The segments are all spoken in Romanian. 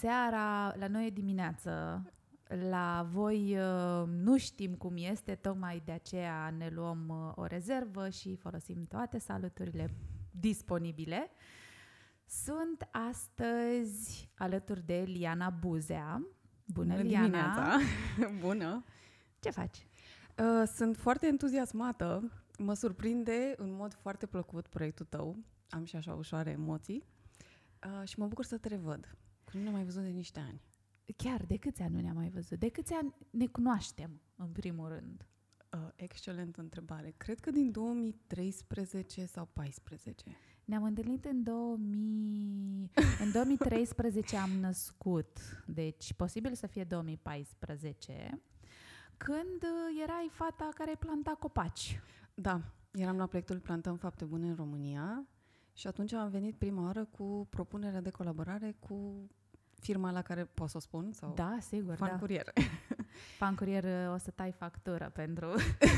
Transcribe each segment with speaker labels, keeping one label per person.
Speaker 1: seara! La noi e dimineață. La voi uh, nu știm cum este, tocmai de aceea ne luăm uh, o rezervă și folosim toate saluturile disponibile. Sunt astăzi alături de Liana Buzea. Bună,
Speaker 2: Bună
Speaker 1: Liana!
Speaker 2: dimineața! Bună!
Speaker 1: Ce faci?
Speaker 2: Uh, sunt foarte entuziasmată. Mă surprinde în mod foarte plăcut proiectul tău. Am și așa ușoare emoții. Uh, și mă bucur să te revăd. Că nu ne-am mai văzut de niște ani.
Speaker 1: Chiar, de câți ani nu ne-am mai văzut? De câți ani ne cunoaștem, în primul rând?
Speaker 2: Uh, excelentă întrebare. Cred că din 2013 sau 2014.
Speaker 1: Ne-am întâlnit în 2000... în 2013 am născut, deci posibil să fie 2014, când uh, erai fata care planta copaci.
Speaker 2: Da, eram la proiectul Plantăm Fapte Bune în România și atunci am venit prima oară cu propunerea de colaborare cu firma la care pot să o spun sau
Speaker 1: Da, sigur,
Speaker 2: Fan
Speaker 1: da.
Speaker 2: Curier.
Speaker 1: Fan Curier uh, o să tai factură pentru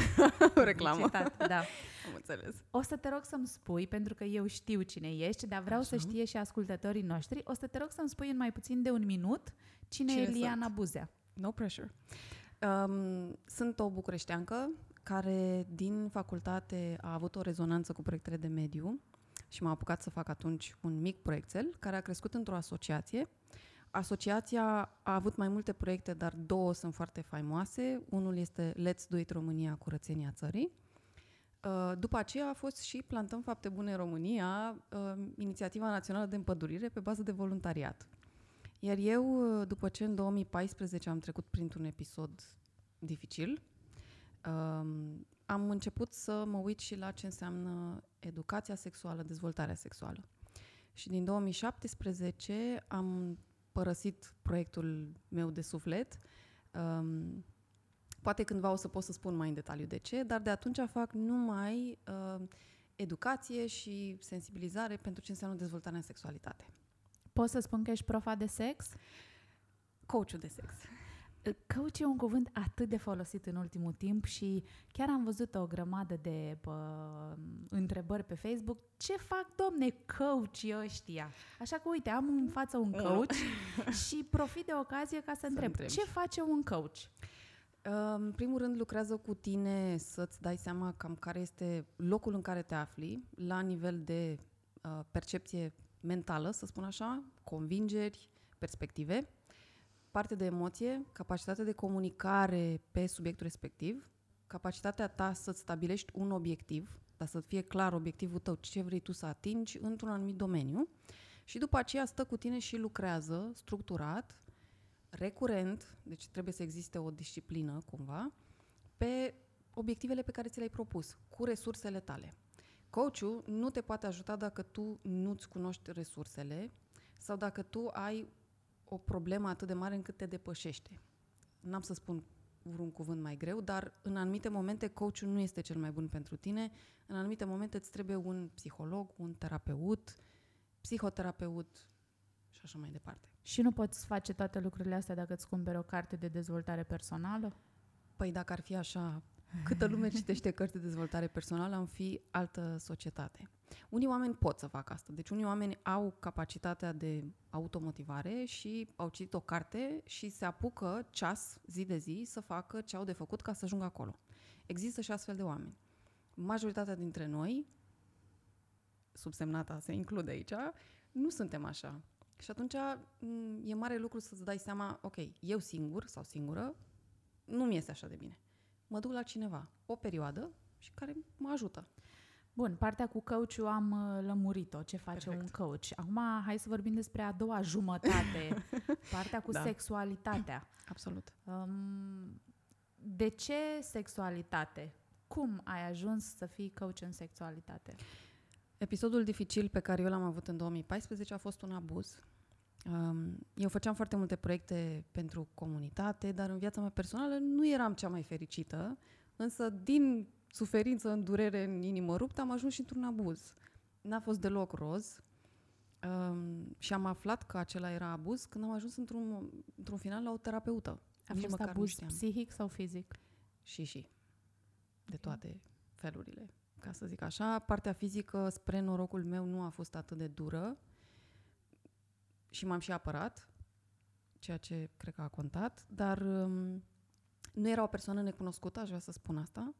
Speaker 2: o reclamă.
Speaker 1: citat, da.
Speaker 2: Am înțeles.
Speaker 1: O să te rog să-mi spui, pentru că eu știu cine ești, dar vreau să
Speaker 2: Așa.
Speaker 1: știe și ascultătorii noștri, o să te rog să-mi spui în mai puțin de un minut cine,
Speaker 2: Cine
Speaker 1: e Liana
Speaker 2: sunt?
Speaker 1: Buzea.
Speaker 2: No pressure. Um, sunt o bucureșteancă care din facultate a avut o rezonanță cu proiectele de mediu și m-a apucat să fac atunci un mic proiectel care a crescut într-o asociație. Asociația a avut mai multe proiecte, dar două sunt foarte faimoase. Unul este Let's Do It România, curățenia țării. Uh, După aceea a fost și Plantăm Fapte Bune în România, uh, inițiativa națională de împădurire pe bază de voluntariat. Iar eu, uh, după ce în 2014 am trecut printr-un episod dificil, um, am început să mă uit și la ce înseamnă educația sexuală, dezvoltarea sexuală. Și din 2017 am părăsit proiectul meu de suflet. Um, poate cândva o să pot să spun mai în detaliu de ce, dar de atunci fac numai uh, educație și sensibilizare pentru ce înseamnă dezvoltarea în sexualitate.
Speaker 1: Pot să spun că ești profa de sex?
Speaker 2: Coachul de sex.
Speaker 1: Coach e un cuvânt atât de folosit în ultimul timp și chiar am văzut o grămadă de bă, întrebări pe Facebook. Ce fac, domne, coach ăștia? Așa că, uite, am în față un
Speaker 2: Unul.
Speaker 1: coach și profit de ocazie ca să, întreb.
Speaker 2: întrebi.
Speaker 1: Ce face un coach?
Speaker 2: În primul rând lucrează cu tine să-ți dai seama cam care este locul în care te afli, la nivel de uh, percepție mentală, să spun așa, convingeri, perspective, parte de emoție, capacitate de comunicare pe subiectul respectiv, capacitatea ta să-ți stabilești un obiectiv, dar să fie clar obiectivul tău, ce vrei tu să atingi într-un anumit domeniu și după aceea stă cu tine și lucrează structurat, recurent, deci trebuie să existe o disciplină cumva, pe obiectivele pe care ți le-ai propus, cu resursele tale. Coachul nu te poate ajuta dacă tu nu-ți cunoști resursele sau dacă tu ai o problemă atât de mare încât te depășește. N-am să spun vreun cuvânt mai greu, dar în anumite momente coachul nu este cel mai bun pentru tine. În anumite momente îți trebuie un psiholog, un terapeut, psihoterapeut și așa mai departe.
Speaker 1: Și nu poți face toate lucrurile astea dacă îți cumperi o carte de dezvoltare personală?
Speaker 2: Păi dacă ar fi așa, câtă lume citește cărți de dezvoltare personală, am fi altă societate. Unii oameni pot să facă asta. Deci unii oameni au capacitatea de automotivare și au citit o carte și se apucă ceas, zi de zi, să facă ce au de făcut ca să ajungă acolo. Există și astfel de oameni. Majoritatea dintre noi, subsemnata se include aici, nu suntem așa. Și atunci m, e mare lucru să-ți dai seama, ok, eu singur sau singură nu mi este așa de bine. Mă duc la cineva, o perioadă și care mă ajută.
Speaker 1: Bun, partea cu coach am uh, lămurit-o, ce face
Speaker 2: Perfect.
Speaker 1: un coach. Acum hai să vorbim despre a doua jumătate, partea cu
Speaker 2: Da.
Speaker 1: sexualitatea.
Speaker 2: Absolut.
Speaker 1: Um, de ce sexualitate? Cum ai ajuns să fii coach în sexualitate?
Speaker 2: Episodul dificil pe care eu l-am avut în 2014 a fost un abuz. Um, Eu făceam foarte multe proiecte pentru comunitate, dar în viața mea personală nu eram cea mai fericită, însă din suferință, în durere, în inimă ruptă, am ajuns și într-un abuz. N-a fost deloc roz um, și am aflat că acela era abuz când am ajuns într-un, într-un final la o terapeută.
Speaker 1: A
Speaker 2: Nici
Speaker 1: fost
Speaker 2: măcar nu
Speaker 1: abuz
Speaker 2: știam.
Speaker 1: psihic sau fizic?
Speaker 2: Și și. De toate felurile. ca să zic așa. Partea fizică, spre norocul meu, nu a fost atât de dură și m-am și apărat, ceea ce cred că a contat, dar um, nu era o persoană necunoscută, aș vrea să spun asta.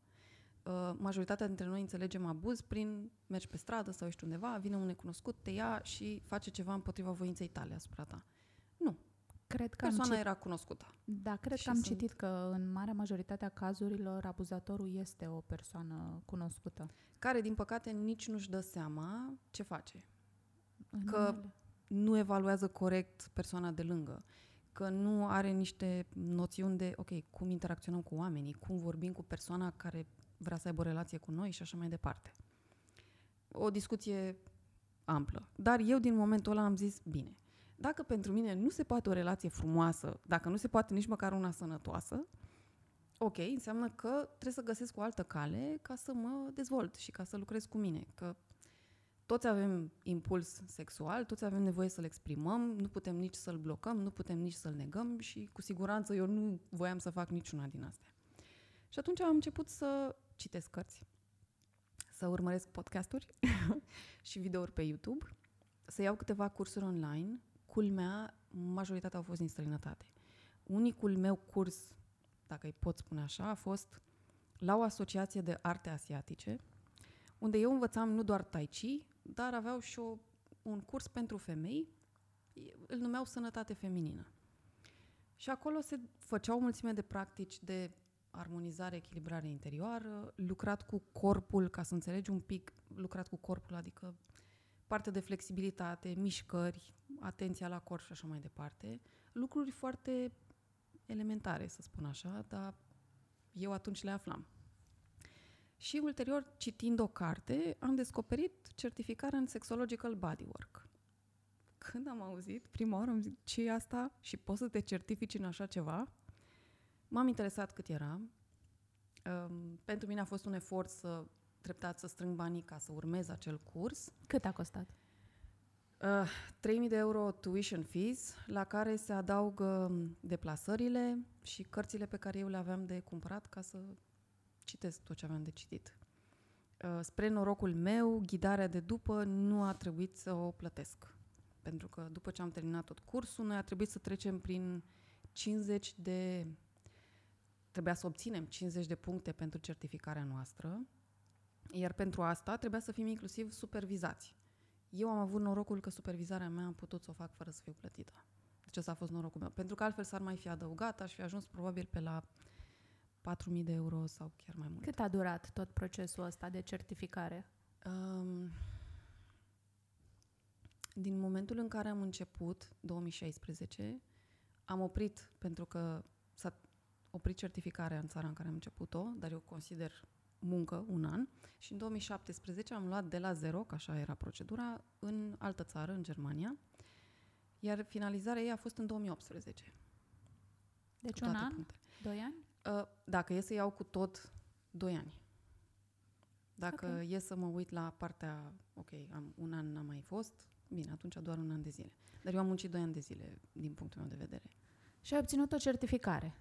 Speaker 2: Uh, majoritatea dintre noi înțelegem abuz prin mergi pe stradă sau ești undeva, vine un necunoscut, te ia și face ceva împotriva voinței tale asupra ta. Nu.
Speaker 1: Cred că
Speaker 2: Persoana
Speaker 1: am
Speaker 2: era cunoscută.
Speaker 1: Da, cred
Speaker 2: Și
Speaker 1: că am
Speaker 2: sunt-
Speaker 1: citit că în marea majoritate a cazurilor abuzatorul este o persoană cunoscută.
Speaker 2: Care, din păcate, nici nu-și dă seama ce face.
Speaker 1: În
Speaker 2: Că-
Speaker 1: unele-
Speaker 2: nu evaluează corect persoana de lângă, că nu are niște noțiuni de, ok, cum interacționăm cu oamenii, cum vorbim cu persoana care vrea să aibă o relație cu noi și așa mai departe. O discuție amplă. Dar eu din momentul ăla am zis, bine, dacă pentru mine nu se poate o relație frumoasă, dacă nu se poate nici măcar una sănătoasă, ok, înseamnă că trebuie să găsesc o altă cale ca să mă dezvolt și ca să lucrez cu mine. Că toți avem impuls sexual, toți avem nevoie să-l exprimăm, nu putem nici să-l blocăm, nu putem nici să-l negăm și cu siguranță eu nu voiam să fac niciuna din astea. Și atunci am început să citesc cărți, să urmăresc podcasturi și videouri pe YouTube, să iau câteva cursuri online. Culmea, majoritatea au fost din străinătate. Unicul meu curs, dacă îi pot spune așa, a fost la o asociație de arte asiatice, unde eu învățam nu doar tai chi, dar aveau și o, un curs pentru femei, îl numeau Sănătate Feminină. Și acolo se făceau o mulțime de practici de armonizare, echilibrare interioară, lucrat cu corpul, ca să înțelegi un pic, lucrat cu corpul, adică parte de flexibilitate, mișcări, atenția la corp și așa mai departe. Lucruri foarte elementare, să spun așa, dar eu atunci le aflam. Și ulterior, citind o carte, am descoperit certificarea în Sexological Bodywork. Când am auzit, prima oară am zis, ce e asta? Și poți să te certifici în așa ceva? M-am interesat cât era. Um, pentru mine a fost un efort să treptat să strâng banii ca să urmez acel curs.
Speaker 1: Cât a costat?
Speaker 2: Uh, 3.000 de euro tuition fees, la care se adaugă deplasările și cărțile pe care eu le aveam de cumpărat ca să citesc tot ce aveam de citit. Uh, spre norocul meu, ghidarea de după nu a trebuit să o plătesc. Pentru că după ce am terminat tot cursul, noi a trebuit să trecem prin 50 de... Trebuia să obținem 50 de puncte pentru certificarea noastră, iar pentru asta trebuia să fim inclusiv supervizați. Eu am avut norocul că supervizarea mea am putut să o fac fără să fiu plătită. Deci ăsta a fost norocul meu. Pentru că altfel s-ar mai fi adăugat, aș fi ajuns probabil pe la 4.000 de euro sau chiar mai mult.
Speaker 1: Cât a durat tot procesul ăsta de certificare?
Speaker 2: Um, din momentul în care am început, 2016, am oprit pentru că s-a oprit certificarea în țara în care am început-o, dar eu consider muncă un an și în 2017 am luat de la zero, că așa era procedura, în altă țară, în Germania, iar finalizarea ei a fost în 2018.
Speaker 1: Deci
Speaker 2: cu
Speaker 1: un
Speaker 2: toate
Speaker 1: an?
Speaker 2: punctele.
Speaker 1: Doi ani?
Speaker 2: Uh, Dacă e să iau cu tot, 2 ani. Dacă
Speaker 1: Ok.
Speaker 2: e să mă uit la partea, ok, am, un an n-am mai fost, bine, atunci doar un an de zile. Dar eu am muncit 2 ani de zile, din punctul meu de vedere.
Speaker 1: Și ai obținut o certificare.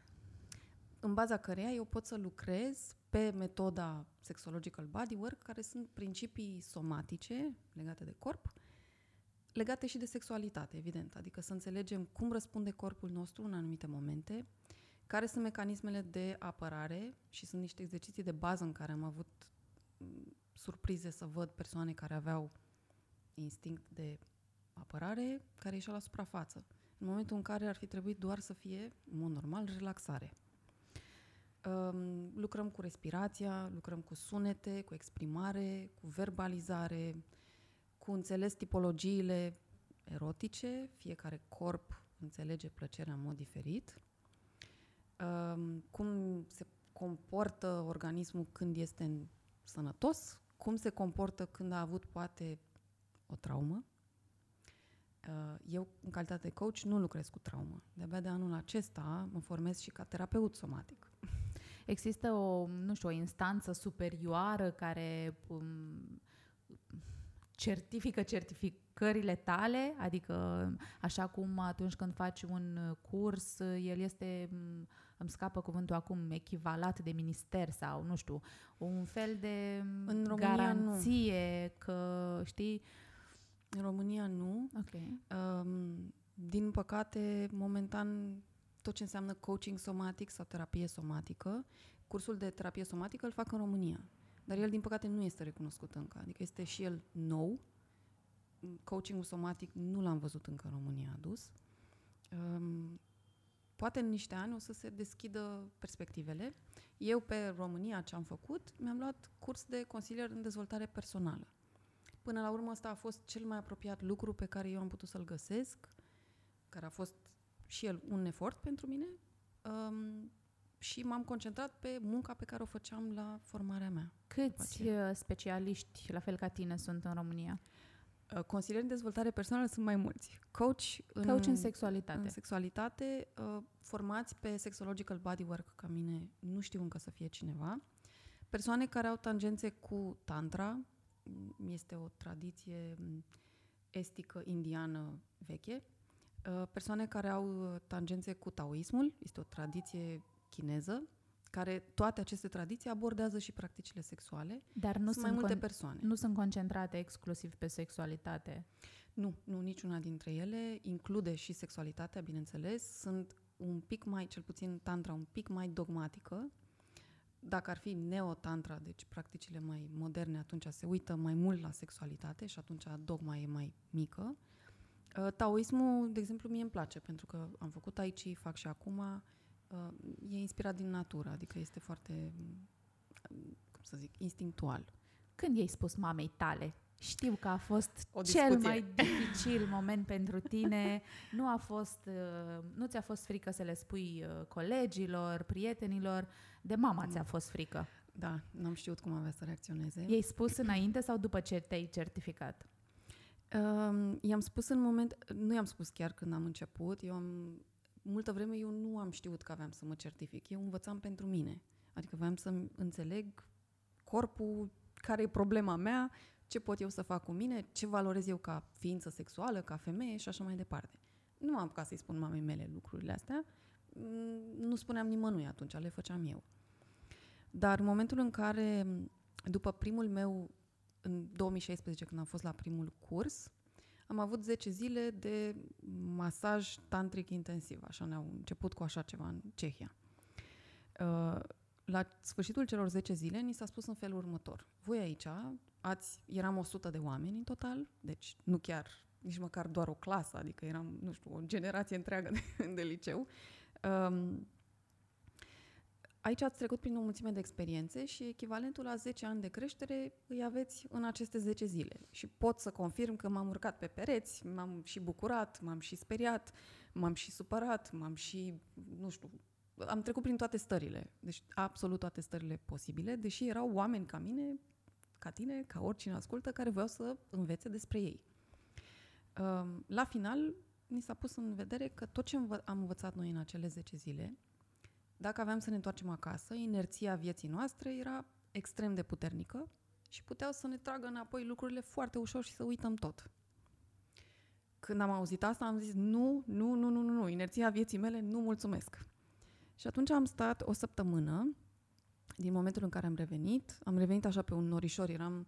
Speaker 2: În baza căreia eu pot să lucrez pe metoda Sexological Bodywork, care sunt principii somatice legate de corp, legate și de sexualitate, evident. Adică să înțelegem cum răspunde corpul nostru în anumite momente, care sunt mecanismele de apărare și sunt niște exerciții de bază în care am avut m, surprize să văd persoane care aveau instinct de apărare care ieșeau la suprafață. În momentul în care ar fi trebuit doar să fie, în mod normal, relaxare. Um, lucrăm cu respirația, lucrăm cu sunete, cu exprimare, cu verbalizare, cu înțeles tipologiile erotice, fiecare corp înțelege plăcerea în mod diferit, um, cum se comportă organismul când este în sănătos, cum se comportă când a avut poate o traumă. Uh, Eu, în calitate de coach, nu lucrez cu traumă. De-abia de anul acesta mă formez și ca terapeut somatic.
Speaker 1: Există o, nu știu, o instanță superioară care um, certifică certific, calificările tale, adică așa cum atunci când faci un curs, el este, îmi scapă cuvântul acum, echivalat de minister sau, nu știu, un fel de
Speaker 2: În România,
Speaker 1: garanție nu. că, știi...
Speaker 2: În România nu.
Speaker 1: Ok.
Speaker 2: Um, din păcate, momentan, tot ce înseamnă coaching somatic sau terapie somatică, cursul de terapie somatică îl fac în România. Dar el, din păcate, nu este recunoscut încă. Adică este și el nou. Coachingul somatic nu l-am văzut încă în România adus. Um, poate în niște ani o să se deschidă perspectivele. Eu, pe România, ce am făcut, mi-am luat curs de consilier în dezvoltare personală. Până la urmă, asta a fost cel mai apropiat lucru pe care eu am putut să-l găsesc, care a fost și el un efort pentru mine. Um, și m-am concentrat pe munca pe care o făceam la formarea mea.
Speaker 1: Câți uh, specialiști, la fel ca tine, sunt în România?
Speaker 2: Uh, consilieri în dezvoltare personală sunt mai mulți. Coach în,
Speaker 1: Coach în sexualitate.
Speaker 2: În sexualitate, uh, formați pe sexological bodywork ca mine, nu știu încă să fie cineva. Persoane care au tangențe cu tantra, mm, este o tradiție mm, estică indiană veche. Persoane care au tangențe cu taoismul, este o tradiție chineză, care toate aceste tradiții abordează și practicile sexuale.
Speaker 1: Dar nu
Speaker 2: sunt,
Speaker 1: sunt
Speaker 2: mai multe
Speaker 1: con-
Speaker 2: persoane.
Speaker 1: Nu sunt concentrate exclusiv pe sexualitate.
Speaker 2: Nu, nu, niciuna dintre ele. Include și sexualitatea, bineînțeles. Sunt un pic mai, cel puțin tantra, un pic mai dogmatică. Dacă ar fi neo-tantra, deci practicile mai moderne, atunci se uită mai mult la sexualitate și atunci dogma e mai mică. Uh, taoismul, de exemplu, mie îmi place, pentru că am făcut aici, fac și acum, Uh, e inspirat din natură, adică este foarte, cum să zic, instinctual.
Speaker 1: Când i-ai spus mamei tale? Știu că a fost o cel mai dificil moment pentru tine. Nu a fost, uh, nu ți-a fost frică să le spui uh, colegilor, prietenilor, de mama ți-a fost frică.
Speaker 2: Da, n-am știut cum avea să reacționeze.
Speaker 1: I-ai spus înainte sau după ce te-ai certificat?
Speaker 2: Um, i-am spus în moment, nu i-am spus chiar când am început, eu am multă vreme eu nu am știut că aveam să mă certific. Eu învățam pentru mine. Adică voiam să înțeleg corpul, care e problema mea, ce pot eu să fac cu mine, ce valorez eu ca ființă sexuală, ca femeie și așa mai departe. Nu am ca să-i spun mamei mele lucrurile astea. Mm, nu spuneam nimănui atunci, le făceam eu. Dar în momentul în care, după primul meu, în 2016, când am fost la primul curs, am avut 10 zile de masaj tantric intensiv, așa ne-au început cu așa ceva în Cehia. Uh, la sfârșitul celor 10 zile ni s-a spus în felul următor. Voi aici ați, eram 100 de oameni în total, deci nu chiar nici măcar doar o clasă, adică eram, nu știu, o generație întreagă de, de liceu. Um, Aici ați trecut prin o mulțime de experiențe și echivalentul la 10 ani de creștere îi aveți în aceste 10 zile. Și pot să confirm că m-am urcat pe pereți, m-am și bucurat, m-am și speriat, m-am și supărat, m-am și, nu știu, am trecut prin toate stările. Deci absolut toate stările posibile, deși erau oameni ca mine, ca tine, ca oricine ascultă, care voiau să învețe despre ei. La final, ni s-a pus în vedere că tot ce am învățat noi în acele 10 zile, dacă aveam să ne întoarcem acasă, inerția vieții noastre era extrem de puternică și puteau să ne tragă înapoi lucrurile foarte ușor și să uităm tot. Când am auzit asta, am zis nu, nu, nu, nu, nu, nu, inerția vieții mele, nu mulțumesc. Și atunci am stat o săptămână, din momentul în care am revenit, am revenit așa pe un norișor, eram,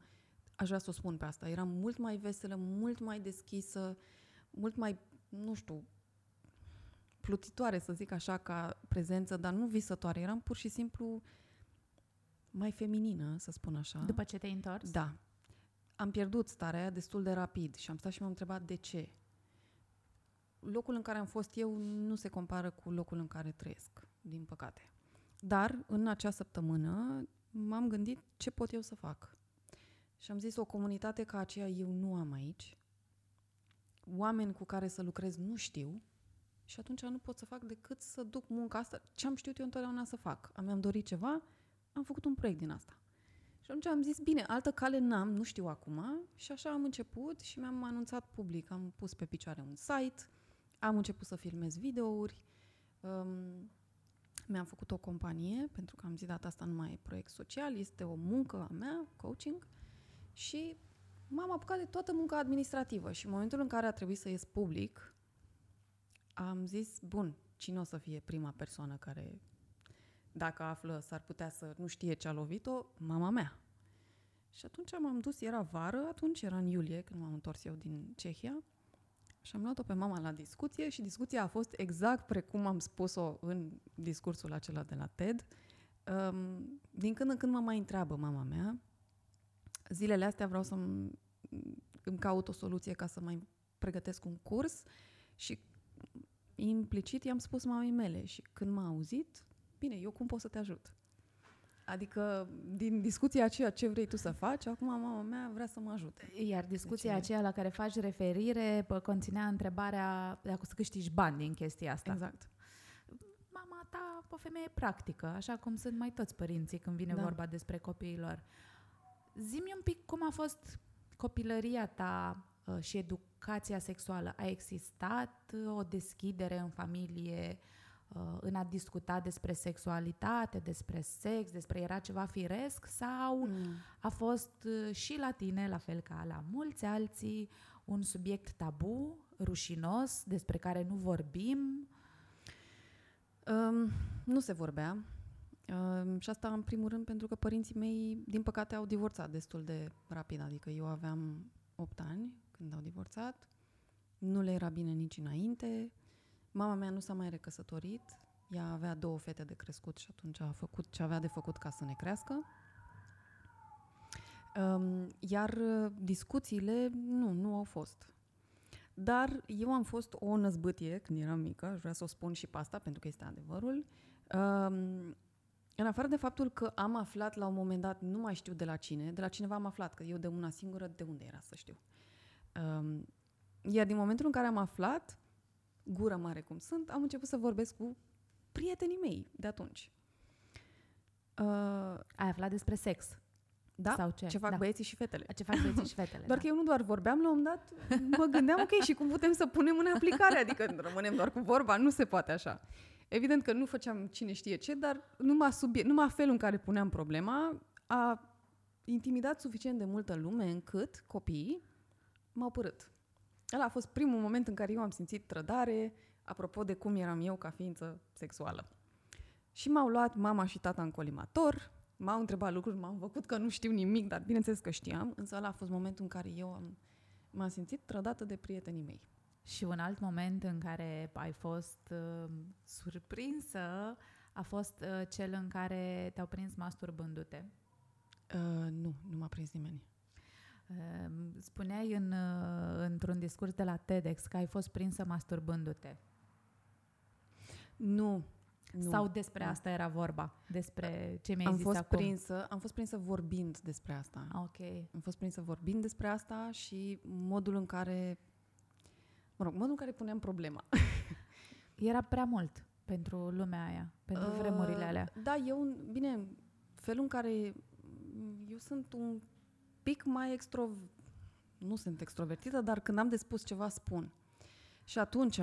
Speaker 2: aș vrea să o spun pe asta, eram mult mai veselă, mult mai deschisă, mult mai, nu știu, plutitoare, să zic așa, ca prezență, dar nu visătoare. Eram pur și simplu mai feminină, să spun așa.
Speaker 1: După ce te-ai întors?
Speaker 2: Da. Am pierdut starea aia destul de rapid și am stat și m-am întrebat de ce. Locul în care am fost eu nu se compară cu locul în care trăiesc, din păcate. Dar în acea săptămână m-am gândit ce pot eu să fac. Și am zis, o comunitate ca aceea eu nu am aici. Oameni cu care să lucrez nu știu și atunci nu pot să fac decât să duc munca asta. Ce am știut eu întotdeauna să fac? Am mi-am dorit ceva, am făcut un proiect din asta. Și atunci am zis, bine, altă cale n-am, nu știu acum. Și așa am început și mi-am anunțat public. Am pus pe picioare un site, am început să filmez videouri, um, mi-am făcut o companie, pentru că am zis data asta nu mai e proiect social, este o muncă a mea, coaching, și m-am apucat de toată munca administrativă și în momentul în care a trebuit să ies public, am zis, bun, cine o să fie prima persoană care, dacă află, s-ar putea să nu știe ce a lovit-o? Mama mea. Și atunci m-am dus, era vară, atunci era în iulie, când m-am întors eu din Cehia, și am luat-o pe mama la discuție și discuția a fost exact precum am spus-o în discursul acela de la TED. Um, din când în când mă mai întreabă mama mea, zilele astea vreau să îmi caut o soluție ca să mai pregătesc un curs și implicit i-am spus mamei mele și când m-a auzit, bine, eu cum pot să te ajut? Adică, din discuția aceea, ce vrei tu să faci, acum mama mea vrea să mă ajute.
Speaker 1: Iar discuția deci, aceea la care faci referire pă, conținea întrebarea dacă o să câștigi bani din chestia asta.
Speaker 2: Exact.
Speaker 1: Mama ta, o femeie practică, așa cum sunt mai toți părinții când vine da. vorba despre copiilor. Zimi un pic cum a fost copilăria ta uh, și educația sexuală. A existat uh, o deschidere în familie uh, în a discuta despre sexualitate, despre sex, despre era ceva firesc sau mm. a fost și la tine, la fel ca la mulți alții, un subiect tabu, rușinos, despre care nu vorbim?
Speaker 2: Um, nu se vorbea. Uh, și asta în primul rând pentru că părinții mei, din păcate, au divorțat destul de rapid. Adică eu aveam 8 ani când au divorțat. Nu le era bine nici înainte. Mama mea nu s-a mai recăsătorit. Ea avea două fete de crescut și atunci a făcut ce avea de făcut ca să ne crească. Um, iar discuțiile nu, nu au fost. Dar eu am fost o năzbâtie când eram mică, aș vrea să o spun și pe asta, pentru că este adevărul. Um, în afară de faptul că am aflat la un moment dat, nu mai știu de la cine, de la cineva am aflat, că eu de una singură, de unde era să știu. Um, iar din momentul în care am aflat, gură mare cum sunt, am început să vorbesc cu prietenii mei de atunci.
Speaker 1: Uh, Ai aflat despre sex?
Speaker 2: Da?
Speaker 1: Sau ce?
Speaker 2: Ce fac
Speaker 1: da.
Speaker 2: băieții și fetele.
Speaker 1: Ce fac băieții și fetele,
Speaker 2: Doar
Speaker 1: da.
Speaker 2: că eu nu doar vorbeam, la un moment dat mă gândeam, ok, și cum putem să punem în aplicare? Adică rămânem doar cu vorba, nu se poate așa. Evident că nu făceam cine știe ce, dar numai, subiect, numai felul în care puneam problema a intimidat suficient de multă lume încât copiii m-au părât. Ăla a fost primul moment în care eu am simțit trădare, apropo de cum eram eu ca ființă sexuală. Și m-au luat mama și tata în colimator, m-au întrebat lucruri, m-au făcut că nu știu nimic, dar bineînțeles că știam, însă ăla a fost momentul în care eu am, m-am simțit trădată de prietenii mei.
Speaker 1: Și un alt moment în care ai fost uh, surprinsă a fost uh, cel în care te-au prins masturbându-te.
Speaker 2: Uh, nu, nu m-a prins nimeni.
Speaker 1: Uh, spuneai în, uh, într-un discurs de la TEDx că ai fost prinsă masturbându-te.
Speaker 2: Nu, nu.
Speaker 1: Sau despre asta era vorba? Despre ce mi-ai
Speaker 2: am
Speaker 1: zis
Speaker 2: fost
Speaker 1: acum?
Speaker 2: Prinsă, am fost prinsă vorbind despre asta.
Speaker 1: Ah, ok.
Speaker 2: Am fost prinsă vorbind despre asta și modul în care mă rog, modul în care puneam problema.
Speaker 1: Era prea mult pentru lumea aia, pentru uh, vremurile alea.
Speaker 2: Da, eu, bine, felul în care eu sunt un pic mai extro... Nu sunt extrovertită, dar când am de spus ceva, spun. Și atunci,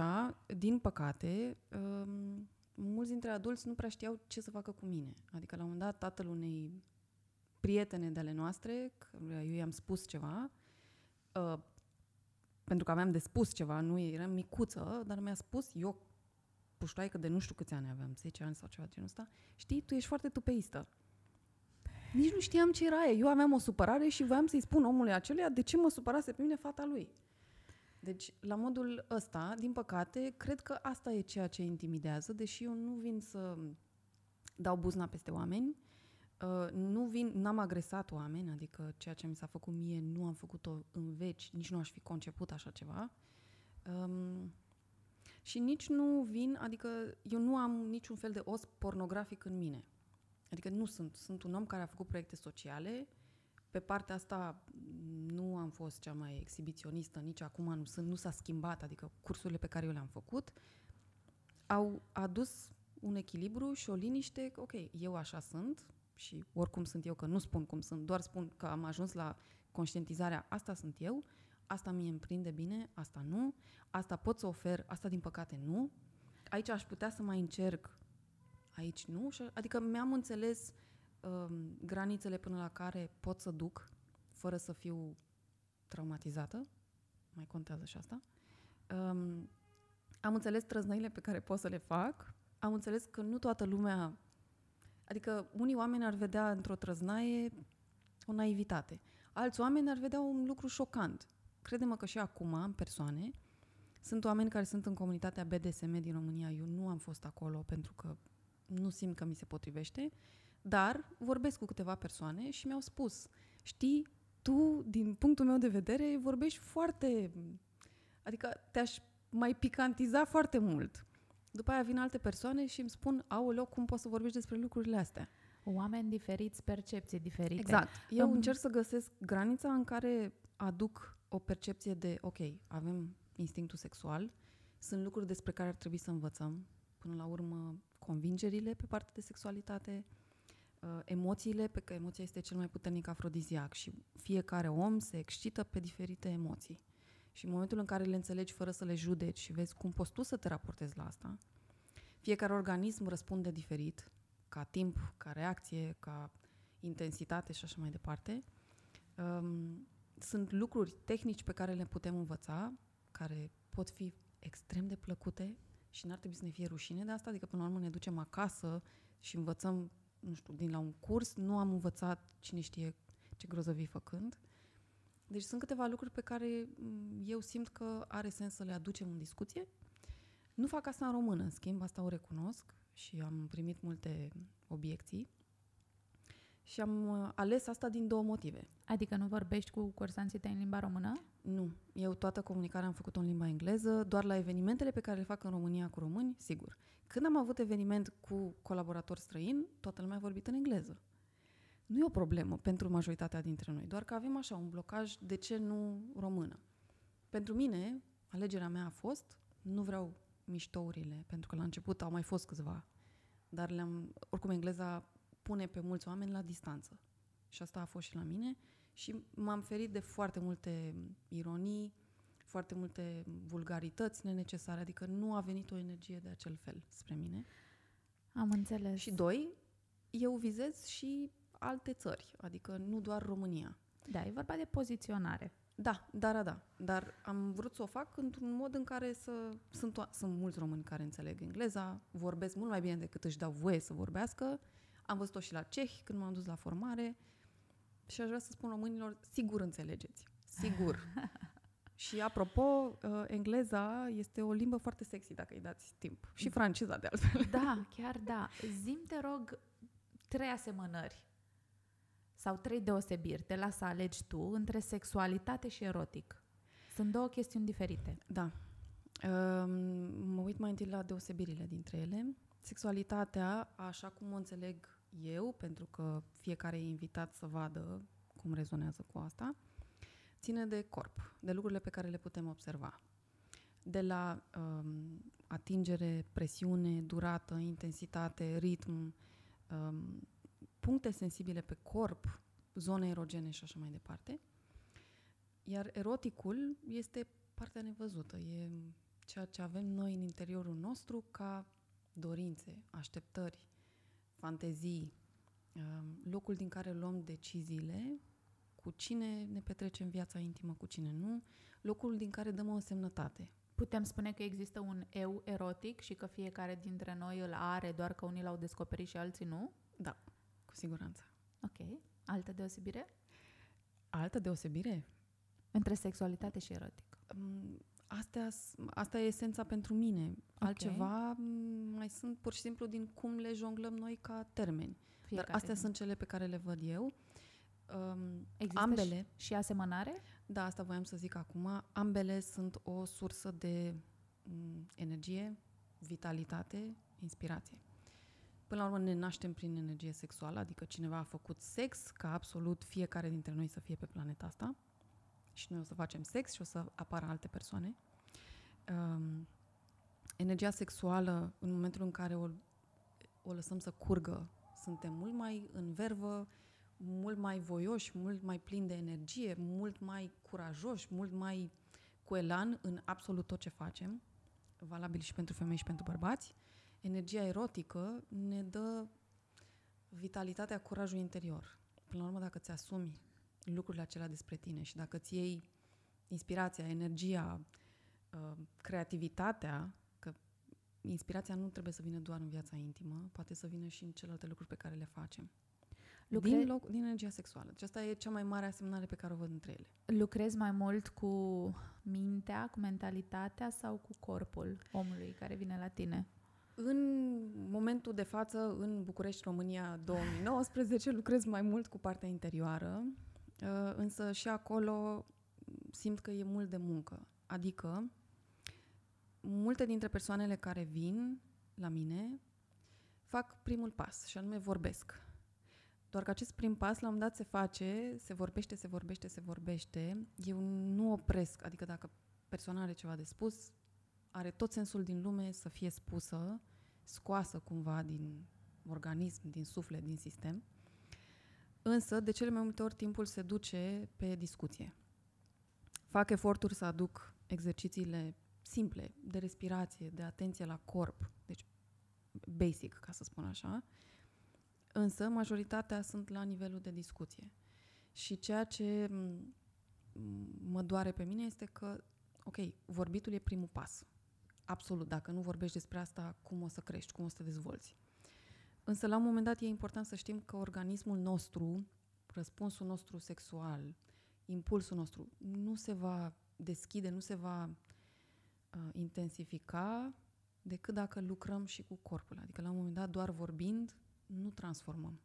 Speaker 2: din păcate, um, mulți dintre adulți nu prea știau ce să facă cu mine. Adică, la un moment dat, tatăl unei prietene de ale noastre, eu i-am spus ceva, uh, pentru că aveam de spus ceva, nu eram micuță, dar mi-a spus, eu puștoaică de nu știu câți ani aveam, 10 ani sau ceva de genul ăsta, știi, tu ești foarte tupeistă. Nici nu știam ce era aia. Eu aveam o supărare și voiam să-i spun omului acelea de ce mă supărase pe mine fata lui. Deci, la modul ăsta, din păcate, cred că asta e ceea ce intimidează, deși eu nu vin să dau buzna peste oameni, Uh, nu vin, n-am agresat oameni, adică ceea ce mi s-a făcut mie nu am făcut-o în veci, nici nu aș fi conceput așa ceva. Um, și nici nu vin, adică eu nu am niciun fel de os pornografic în mine. Adică nu sunt. Sunt un om care a făcut proiecte sociale. Pe partea asta nu am fost cea mai exhibiționistă, nici acum nu sunt, nu s-a schimbat, adică cursurile pe care eu le-am făcut au adus un echilibru și o liniște, ok, eu așa sunt, și oricum sunt eu, că nu spun cum sunt, doar spun că am ajuns la conștientizarea, asta sunt eu, asta mie îmi prinde bine, asta nu, asta pot să ofer, asta din păcate nu, aici aș putea să mai încerc, aici nu, adică mi-am înțeles um, granițele până la care pot să duc, fără să fiu traumatizată, mai contează și asta. Um, am înțeles trăznăile pe care pot să le fac, am înțeles că nu toată lumea... Adică unii oameni ar vedea într-o trăznaie o naivitate. Alți oameni ar vedea un lucru șocant. Crede-mă că și acum, în persoane, sunt oameni care sunt în comunitatea BDSM din România. Eu nu am fost acolo pentru că nu simt că mi se potrivește, dar vorbesc cu câteva persoane și mi-au spus, știi, tu, din punctul meu de vedere, vorbești foarte... Adică te-aș mai picantiza foarte mult. După aia vin alte persoane și îmi spun, aoleo, cum poți să vorbești despre lucrurile astea?
Speaker 1: Oameni diferiți, percepții diferite.
Speaker 2: Exact. Eu um, încerc să găsesc granița în care aduc o percepție de, ok, avem instinctul sexual, sunt lucruri despre care ar trebui să învățăm, până la urmă convingerile pe partea de sexualitate, uh, emoțiile, pe că emoția este cel mai puternic afrodiziac și fiecare om se excită pe diferite emoții. Și în momentul în care le înțelegi fără să le judeci și vezi cum poți tu să te raportezi la asta, fiecare organism răspunde diferit, ca timp, ca reacție, ca intensitate și așa mai departe. Um, sunt lucruri tehnici pe care le putem învăța, care pot fi extrem de plăcute și n-ar trebui să ne fie rușine de asta, adică până la urmă ne ducem acasă și învățăm, nu știu, din la un curs, nu am învățat cine știe ce grozăvii făcând. Deci sunt câteva lucruri pe care mm, eu simt că are sens să le aducem în discuție. Nu fac asta în română, în schimb, asta o recunosc și am primit multe obiecții. Și am uh, ales asta din două motive.
Speaker 1: Adică nu vorbești cu cursanții tăi în limba română?
Speaker 2: Nu. Eu toată comunicarea am făcut-o în limba engleză, doar la evenimentele pe care le fac în România cu români, sigur. Când am avut eveniment cu colaborator străin, toată lumea a vorbit în engleză. Nu e o problemă pentru majoritatea dintre noi, doar că avem așa un blocaj, de ce nu română? Pentru mine, alegerea mea a fost, nu vreau miștourile, pentru că la început au mai fost câțiva, dar le-am, oricum engleza pune pe mulți oameni la distanță. Și asta a fost și la mine și m-am ferit de foarte multe ironii, foarte multe vulgarități nenecesare, adică nu a venit o energie de acel fel spre mine.
Speaker 1: Am înțeles.
Speaker 2: Și doi, eu vizez și alte țări, adică nu doar România.
Speaker 1: Da, e vorba de poziționare.
Speaker 2: Da, da, da, da. Dar am vrut să o fac într-un mod în care să... Sunt, o... sunt mulți români care înțeleg engleza, vorbesc mult mai bine decât își dau voie să vorbească. Am văzut-o și la cehi când m-am dus la formare. Și aș vrea să spun românilor, sigur înțelegeți. Sigur. și apropo, uh, engleza este o limbă foarte sexy dacă îi dați timp. Și franceza de altfel.
Speaker 1: Da, chiar da. Zim, te rog, trei asemănări sau trei deosebiri, te las să alegi tu, între sexualitate și erotic. Sunt două chestiuni diferite.
Speaker 2: Da. Um, mă uit mai întâi la deosebirile dintre ele. Sexualitatea, așa cum o înțeleg eu, pentru că fiecare e invitat să vadă cum rezonează cu asta, ține de corp, de lucrurile pe care le putem observa. De la um, atingere, presiune, durată, intensitate, ritm, um, puncte sensibile pe corp, zone erogene și așa mai departe. Iar eroticul este partea nevăzută, e ceea ce avem noi în interiorul nostru ca dorințe, așteptări, fantezii, um, locul din care luăm deciziile, cu cine ne petrecem viața intimă, cu cine nu, locul din care dăm o semnătate.
Speaker 1: Putem spune că există un eu erotic și că fiecare dintre noi îl are, doar că unii l-au descoperit și alții nu?
Speaker 2: Da, cu siguranță.
Speaker 1: Ok. Altă deosebire?
Speaker 2: Altă deosebire?
Speaker 1: Între sexualitate și erotic.
Speaker 2: Um, astea, asta e esența pentru mine. Okay. Altceva mai sunt pur și simplu din cum le jonglăm noi ca termeni. Fiecare Dar astea din. sunt cele pe care le văd eu.
Speaker 1: Um, Există ambele. Și, și asemănare?
Speaker 2: Da, asta voiam să zic acum. Ambele sunt o sursă de um, energie, vitalitate, inspirație. Până la urmă ne naștem prin energie sexuală, adică cineva a făcut sex ca absolut fiecare dintre noi să fie pe planeta asta și noi o să facem sex și o să apară alte persoane. Um, energia sexuală, în momentul în care o, o lăsăm să curgă, suntem mult mai în vervă, mult mai voioși, mult mai plini de energie, mult mai curajoși, mult mai cu elan în absolut tot ce facem, valabil și pentru femei și pentru bărbați. Energia erotică ne dă vitalitatea, curajul interior. Până la urmă, dacă ți asumi lucrurile acelea despre tine și dacă ți iei inspirația, energia, uh, creativitatea, că inspirația nu trebuie să vină doar în viața intimă, poate să vină și în celelalte lucruri pe care le facem.
Speaker 1: Lucre-
Speaker 2: Din, loc, din energia sexuală. Deci asta e cea mai mare asemănare pe care o văd între ele.
Speaker 1: Lucrezi mai mult cu mintea, cu mentalitatea sau cu corpul omului care vine la tine?
Speaker 2: În momentul de față, în București, România 2019, lucrez mai mult cu partea interioară, uh, însă și acolo simt că e mult de muncă. Adică, multe dintre persoanele care vin la mine fac primul pas și anume vorbesc. Doar că acest prim pas, la un moment dat, se face, se vorbește, se vorbește, se vorbește. Eu nu opresc, adică dacă persoana are ceva de spus, are tot sensul din lume să fie spusă, scoasă cumva din organism, din suflet, din sistem. Însă, de cele mai multe ori, timpul se duce pe discuție. Fac eforturi să aduc exercițiile simple, de respirație, de atenție la corp, deci basic, ca să spun așa, însă majoritatea sunt la nivelul de discuție. Și ceea ce m, mă doare pe mine este că, ok, vorbitul e primul pas. Absolut, dacă nu vorbești despre asta, cum o să crești, cum o să te dezvolți. Însă, la un moment dat, e important să știm că organismul nostru, răspunsul nostru sexual, impulsul nostru, nu se va deschide, nu se va uh, intensifica decât dacă lucrăm și cu corpul. Adică, la un moment dat, doar vorbind, nu transformăm.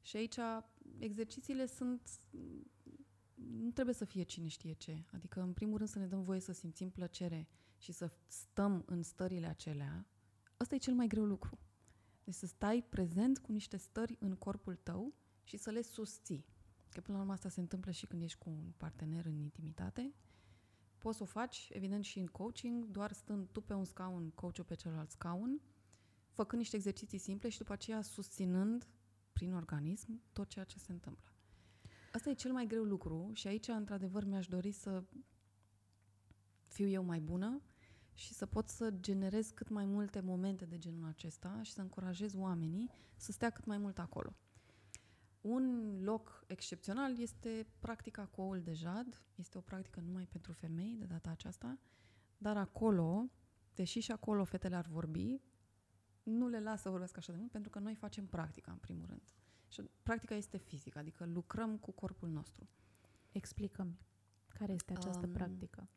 Speaker 2: Și aici, exercițiile sunt nu trebuie să fie cine știe ce. Adică, în primul rând, să ne dăm voie să simțim plăcere și să stăm în stările acelea. Ăsta e cel mai greu lucru. Deci să stai prezent cu niște stări în corpul tău și să le susții. Că până la urmă asta se întâmplă și când ești cu un partener în intimitate. Poți să o faci, evident, și în coaching, doar stând tu pe un scaun, coachul pe celălalt scaun, făcând niște exerciții simple și după aceea susținând prin organism tot ceea ce se întâmplă. Asta e cel mai greu lucru și aici, într-adevăr, mi-aș dori să fiu eu mai bună și să pot să generez cât mai multe momente de genul acesta și să încurajez oamenii să stea cât mai mult acolo. Un loc excepțional este practica cu oul de jad. Este o practică numai pentru femei de data aceasta, dar acolo, deși și acolo fetele ar vorbi, nu le las să vorbească așa de mult pentru că noi facem practica, în primul rând. Și practica este fizică, adică lucrăm cu corpul nostru.
Speaker 1: Explică-mi. Care este această um, practică?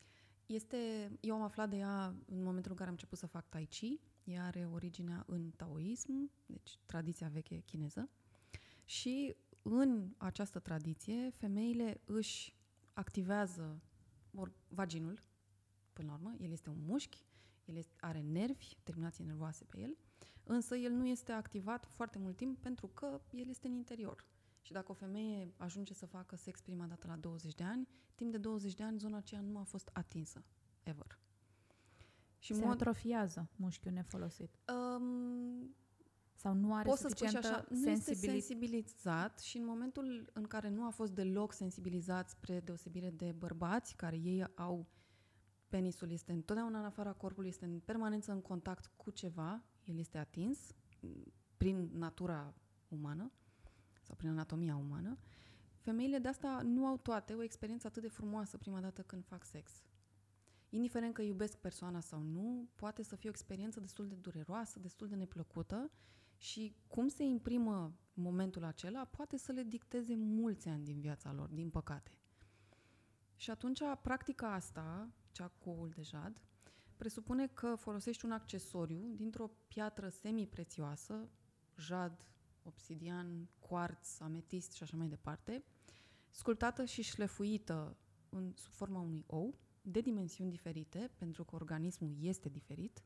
Speaker 2: Este, eu am aflat de ea în momentul în care am început să fac Tai Chi. Ea are originea în taoism, deci tradiția veche chineză. Și în această tradiție, femeile își activează or, vaginul, până la urmă, el este un mușchi, el este, are nervi, terminații nervoase pe el, însă el nu este activat foarte mult timp pentru că el este în interior. Și dacă o femeie ajunge să facă sex prima dată la 20 de ani, timp de 20 de ani zona aceea nu a fost atinsă. Ever.
Speaker 1: Și Se mod... atrofiază mușchiul nefolosit.
Speaker 2: Um,
Speaker 1: sau nu are Poți să spui așa,
Speaker 2: nu este sensibilizat și în momentul în care nu a fost deloc sensibilizat spre deosebire de bărbați, care ei au penisul este întotdeauna în afara corpului, este în permanență în contact cu ceva, el este atins prin natura umană sau prin anatomia umană, femeile de asta nu au toate o experiență atât de frumoasă prima dată când fac sex. Indiferent că iubesc persoana sau nu, poate să fie o experiență destul de dureroasă, destul de neplăcută și cum se imprimă momentul acela poate să le dicteze mulți ani din viața lor, din păcate. Și atunci, practica asta, cea cu oul de jad, presupune că folosești un accesoriu dintr-o piatră semi-prețioasă, jad, obsidian, quartz, ametist și așa mai departe, sculptată și șlefuită în, sub forma unui ou, de dimensiuni diferite, pentru că organismul este diferit,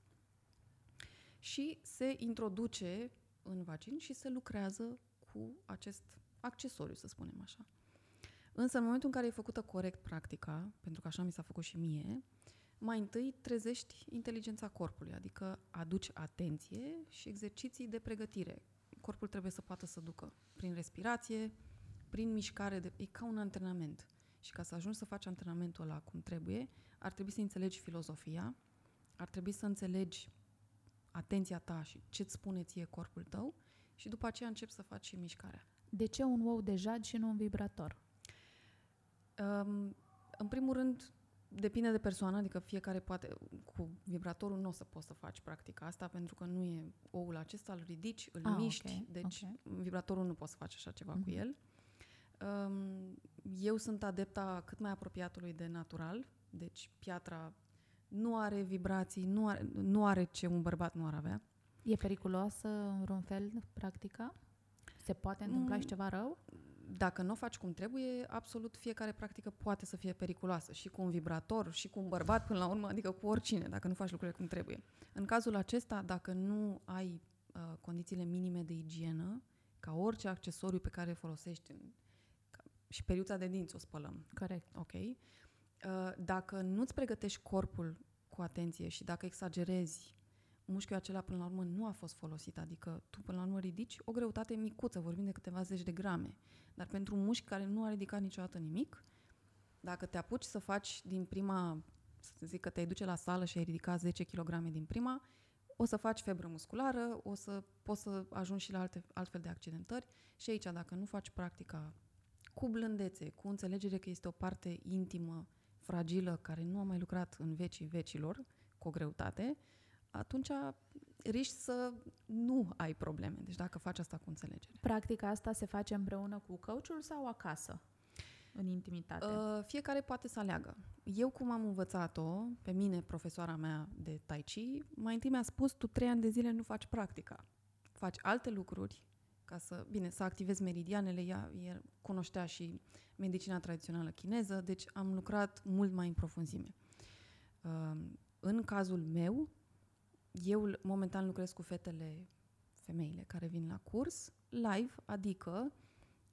Speaker 2: și se introduce în vagin și se lucrează cu acest accesoriu, să spunem așa. Însă, în momentul în care e făcută corect practica, pentru că așa mi s-a făcut și mie, mai întâi trezești inteligența corpului, adică aduci atenție și exerciții de pregătire. Corpul trebuie să poată să ducă prin respirație, prin mișcare, de, e ca un antrenament. Și ca să ajungi să faci antrenamentul ăla cum trebuie, ar trebui să înțelegi filozofia, ar trebui să înțelegi atenția ta și ce-ți spune ție corpul tău și după aceea începi să faci și mișcarea.
Speaker 1: De ce un ou de jad și nu un vibrator?
Speaker 2: Um, În primul rând, depinde de persoană, adică fiecare poate, cu vibratorul nu o să poți să faci practica asta, pentru că nu e oul acesta, îl ridici, îl
Speaker 1: Ah,
Speaker 2: miști,
Speaker 1: ok,
Speaker 2: deci
Speaker 1: ok.
Speaker 2: vibratorul nu poți să faci așa ceva cu
Speaker 1: Mhm.
Speaker 2: el. Um, eu sunt adepta cât mai apropiatului de natural, deci piatra nu are vibrații, nu are, nu are ce un bărbat nu ar avea.
Speaker 1: E periculoasă în vreun fel practica? Se poate întâmpla
Speaker 2: Mm.
Speaker 1: și ceva rău?
Speaker 2: Dacă nu o faci cum trebuie, absolut fiecare practică poate să fie periculoasă. Și cu un vibrator, și cu un bărbat până la urmă, adică cu oricine, dacă nu faci lucrurile cum trebuie. În cazul acesta, dacă nu ai uh, condițiile minime de igienă, ca orice accesoriu pe care îl folosești, în, ca, și periuța de dinți o spălăm,
Speaker 1: Corect.
Speaker 2: ok? Uh, dacă nu-ți pregătești corpul cu atenție și dacă exagerezi, mușchiul acela până la urmă nu a fost folosit, adică tu până la urmă ridici o greutate micuță, vorbim de câteva zeci de grame, dar pentru un mușchi care nu a ridicat niciodată nimic, dacă te apuci să faci din prima, să zic că te duce la sală și ai ridicat 10 kg din prima, o să faci febră musculară, o să poți să ajungi și la alte, altfel de accidentări. Și aici, dacă nu faci practica cu blândețe, cu înțelegere că este o parte intimă, fragilă, care nu a mai lucrat în vecii vecilor, cu o greutate, atunci riști să nu ai probleme. Deci dacă faci asta cu înțelegere.
Speaker 1: Practica asta se face împreună cu coachul sau acasă? În intimitate?
Speaker 2: Uh, fiecare poate să aleagă. Eu cum am învățat-o, pe mine, profesoara mea de Tai Chi, mai întâi mi-a spus, tu trei ani de zile nu faci practica. Faci alte lucruri ca să, bine, să activezi meridianele, ea, ea cunoștea și medicina tradițională chineză, deci am lucrat mult mai în profunzime. Uh, în cazul meu, eu momentan lucrez cu fetele, femeile care vin la curs, live, adică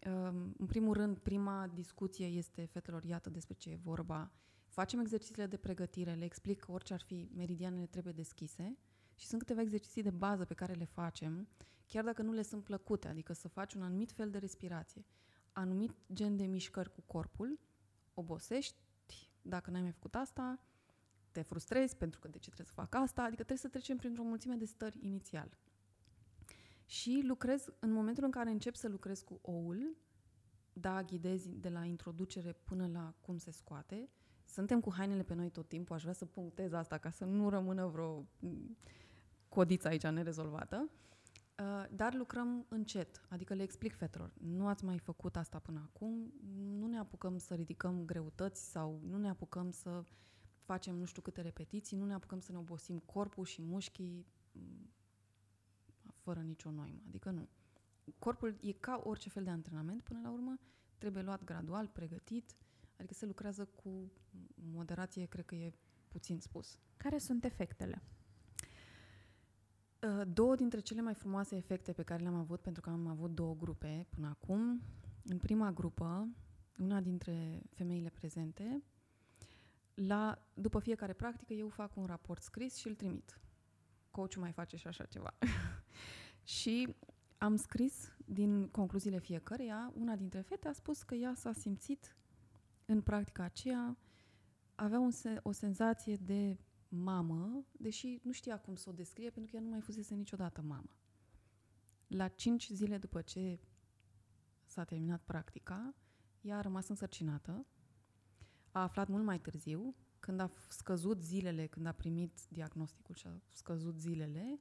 Speaker 2: Um, În primul rând, prima discuție este fetelor, iată despre ce e vorba. Facem exercițiile de pregătire, le explic că orice ar fi, meridianele trebuie deschise și sunt câteva exerciții de bază pe care le facem, chiar dacă nu le sunt plăcute, adică să faci un anumit fel de respirație, anumit gen de mișcări cu corpul, obosești, dacă n-ai mai făcut asta, te frustrezi pentru că de ce trebuie să fac asta, adică trebuie să trecem printr-o mulțime de stări inițial. Și lucrez, în momentul în care încep să lucrez cu oul, da, ghidezi de la introducere până la cum se scoate. Suntem cu hainele pe noi tot timpul, aș vrea să punctez asta ca să nu rămână vreo mm, codiță aici nerezolvată. Uh, Dar lucrăm încet, adică le explic fetelor, nu ați mai făcut asta până acum, nu ne apucăm să ridicăm greutăți sau nu ne apucăm să facem nu știu câte repetiții, nu ne apucăm să ne obosim corpul și mușchii mm, fără nicio noimă. Adică nu. Corpul e ca orice fel de antrenament, până la urmă, trebuie luat gradual, pregătit, adică se lucrează cu moderație, cred că e puțin spus.
Speaker 1: Care sunt efectele?
Speaker 2: Uh, Două dintre cele mai frumoase efecte pe care le-am avut, pentru că am avut două grupe până acum. În prima grupă, una dintre femeile prezente, la, după fiecare practică, eu fac un raport scris și îl trimit. Coachul mai face și așa ceva. și am scris din concluziile fiecăreia, una dintre fete a spus că ea s-a simțit în practica aceea, avea un se- o senzație de mamă, deși nu știa cum să o descrie, pentru că ea nu mai fusese niciodată mamă. La cinci zile după ce s-a terminat practica, ea a rămas însărcinată, a aflat mult mai târziu, când a f- scăzut zilele, când a primit diagnosticul și a scăzut zilele,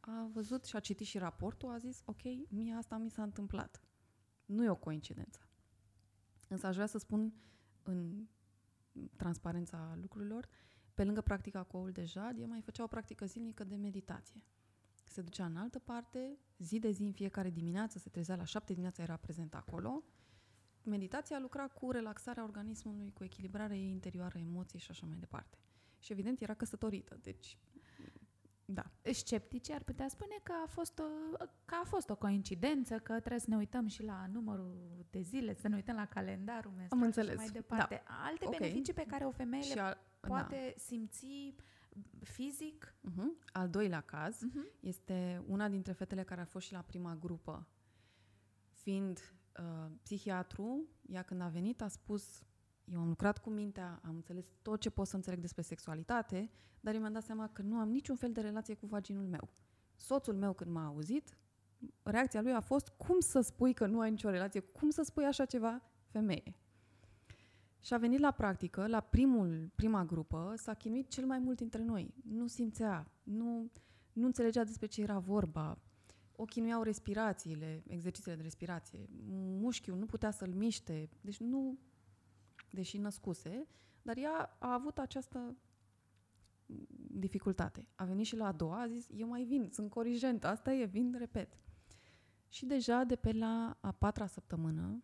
Speaker 2: a văzut și a citit și raportul, a zis, ok, mie asta mi s-a întâmplat. Nu e o coincidență. Însă aș vrea să spun în transparența lucrurilor, pe lângă practica cu oul de jad, ea mai făcea o practică zilnică de meditație. Se ducea în altă parte, zi de zi, în fiecare dimineață, se trezea la șapte dimineața, era prezent acolo. Meditația lucra cu relaxarea organismului, cu echilibrarea ei interioară, emoții și așa mai departe. Și evident era căsătorită, deci da.
Speaker 1: Sceptici ar putea spune că a, fost o, că a fost o coincidență, că trebuie să ne uităm și la numărul de zile, să ne uităm la calendarul menstrual
Speaker 2: înțeles,
Speaker 1: și mai departe. Alte
Speaker 2: Ok.
Speaker 1: beneficii pe care o femeie
Speaker 2: Și
Speaker 1: le
Speaker 2: al,
Speaker 1: poate simți fizic.
Speaker 2: Da. Uh-huh. Al doilea caz
Speaker 1: Uh-huh.
Speaker 2: este una dintre fetele care a fost și la prima grupă. Fiind uh, psihiatru, ea când a venit a spus eu am lucrat cu mintea, am înțeles tot ce pot să înțeleg despre sexualitate, dar eu mi-am dat seama că nu am niciun fel de relație cu vaginul meu. Soțul meu când m-a auzit, reacția lui a fost cum să spui că nu ai nicio relație, cum să spui așa ceva femeie. Și a venit la practică, la primul, prima grupă, s-a chinuit cel mai mult dintre noi. Nu simțea, nu, nu înțelegea despre ce era vorba. O chinuiau respirațiile, exercițiile de respirație. Mușchiul nu putea să-l miște, deci nu, deși născuse, dar ea a avut această dificultate. A venit și la a doua, a zis, eu mai vin, sunt corigent, asta e, vin, repet. Și deja de pe la a patra săptămână,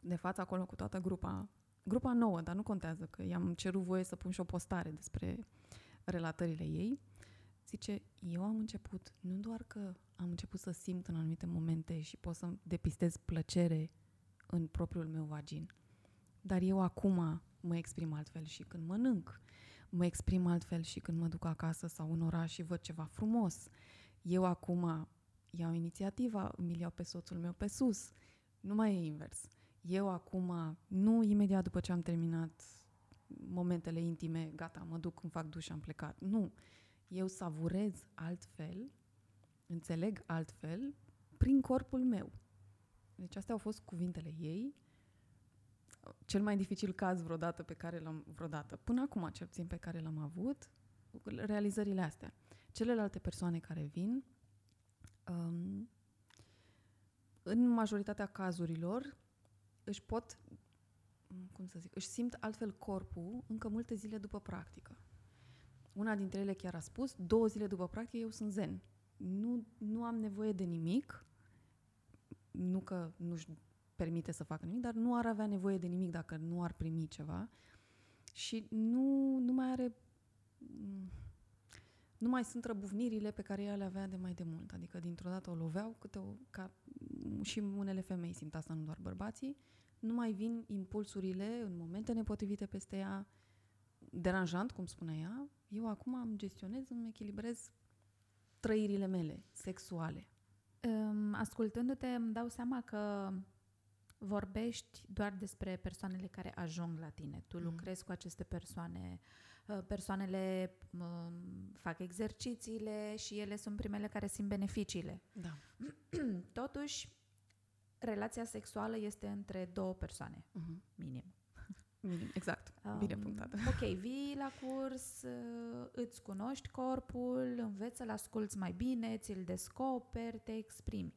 Speaker 2: de față acolo cu toată grupa, grupa nouă, dar nu contează că i-am cerut voie să pun și o postare despre relatările ei, zice, eu am început, nu doar că am început să simt în anumite momente și pot să depistez plăcere în propriul meu vagin, dar eu acum mă exprim altfel și când mănânc, mă exprim altfel și când mă duc acasă sau în oraș și văd ceva frumos. Eu acum iau inițiativa, îmi iau pe soțul meu pe sus. Nu mai e invers. Eu acum, nu imediat după ce am terminat momentele intime, gata, mă duc, îmi fac duș și am plecat. Nu. Eu savurez altfel, înțeleg altfel, prin corpul meu. Deci astea au fost cuvintele ei. Cel mai dificil caz vreodată pe care l-am vreodată, până acum cel puțin pe care l-am avut, realizările astea. Celelalte persoane care vin, um, în majoritatea cazurilor, își pot, cum să zic, își simt altfel corpul încă multe zile după practică. Una dintre ele chiar a spus, două zile după practică eu sunt zen. Nu, nu am nevoie de nimic, nu că nu-și permite să facă nimic, dar nu ar avea nevoie de nimic dacă nu ar primi ceva și nu, nu mai are nu mai sunt răbuvnirile pe care ea le avea de mai de mult. Adică dintr-o dată o loveau, câte o, ca și unele femei simt asta, nu doar bărbații, nu mai vin impulsurile în momente nepotrivite peste ea, deranjant, cum spune ea, eu acum îmi gestionez, îmi echilibrez trăirile mele sexuale.
Speaker 1: Ascultându-te, îmi dau seama că vorbești doar despre persoanele care ajung la tine. Tu mm. lucrezi cu aceste persoane, uh, persoanele um, fac exercițiile și ele sunt primele care simt beneficiile.
Speaker 2: Da.
Speaker 1: Totuși, relația sexuală este între două persoane, uh-huh. minim.
Speaker 2: Minim, exact. Bine um, punctat.
Speaker 1: Ok, vii la curs, uh, îți cunoști corpul, înveți să-l asculți mai bine, ți-l descoperi, te exprimi.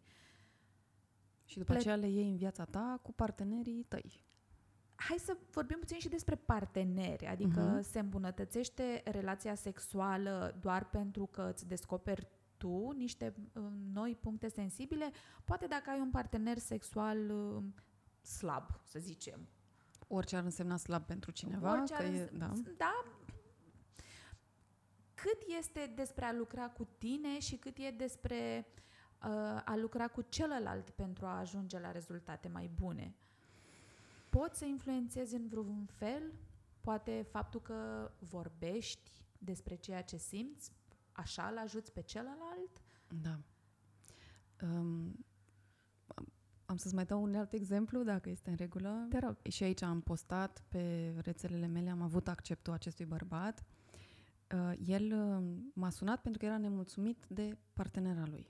Speaker 2: Și după Ple- aceea le iei în viața ta cu partenerii tăi.
Speaker 1: Hai să vorbim puțin și despre parteneri, adică uh-huh. se îmbunătățește relația sexuală doar pentru că îți descoperi tu niște uh, noi puncte sensibile, poate dacă ai un partener sexual uh, slab, să zicem.
Speaker 2: Orice ar însemna slab pentru cineva. Orice că e, da.
Speaker 1: da. Cât este despre a lucra cu tine și cât e despre uh, a lucra cu celălalt pentru a ajunge la rezultate mai bune. Poți să influențezi în vreun fel? Poate faptul că vorbești despre ceea ce simți așa îl ajuți pe celălalt?
Speaker 2: Da. Um, am să-ți mai dau un alt exemplu, dacă este în regulă.
Speaker 1: Te rog.
Speaker 2: Și aici am postat pe rețelele mele, am avut acceptul acestui bărbat. Uh, el uh, m-a sunat pentru că era nemulțumit de partenera lui.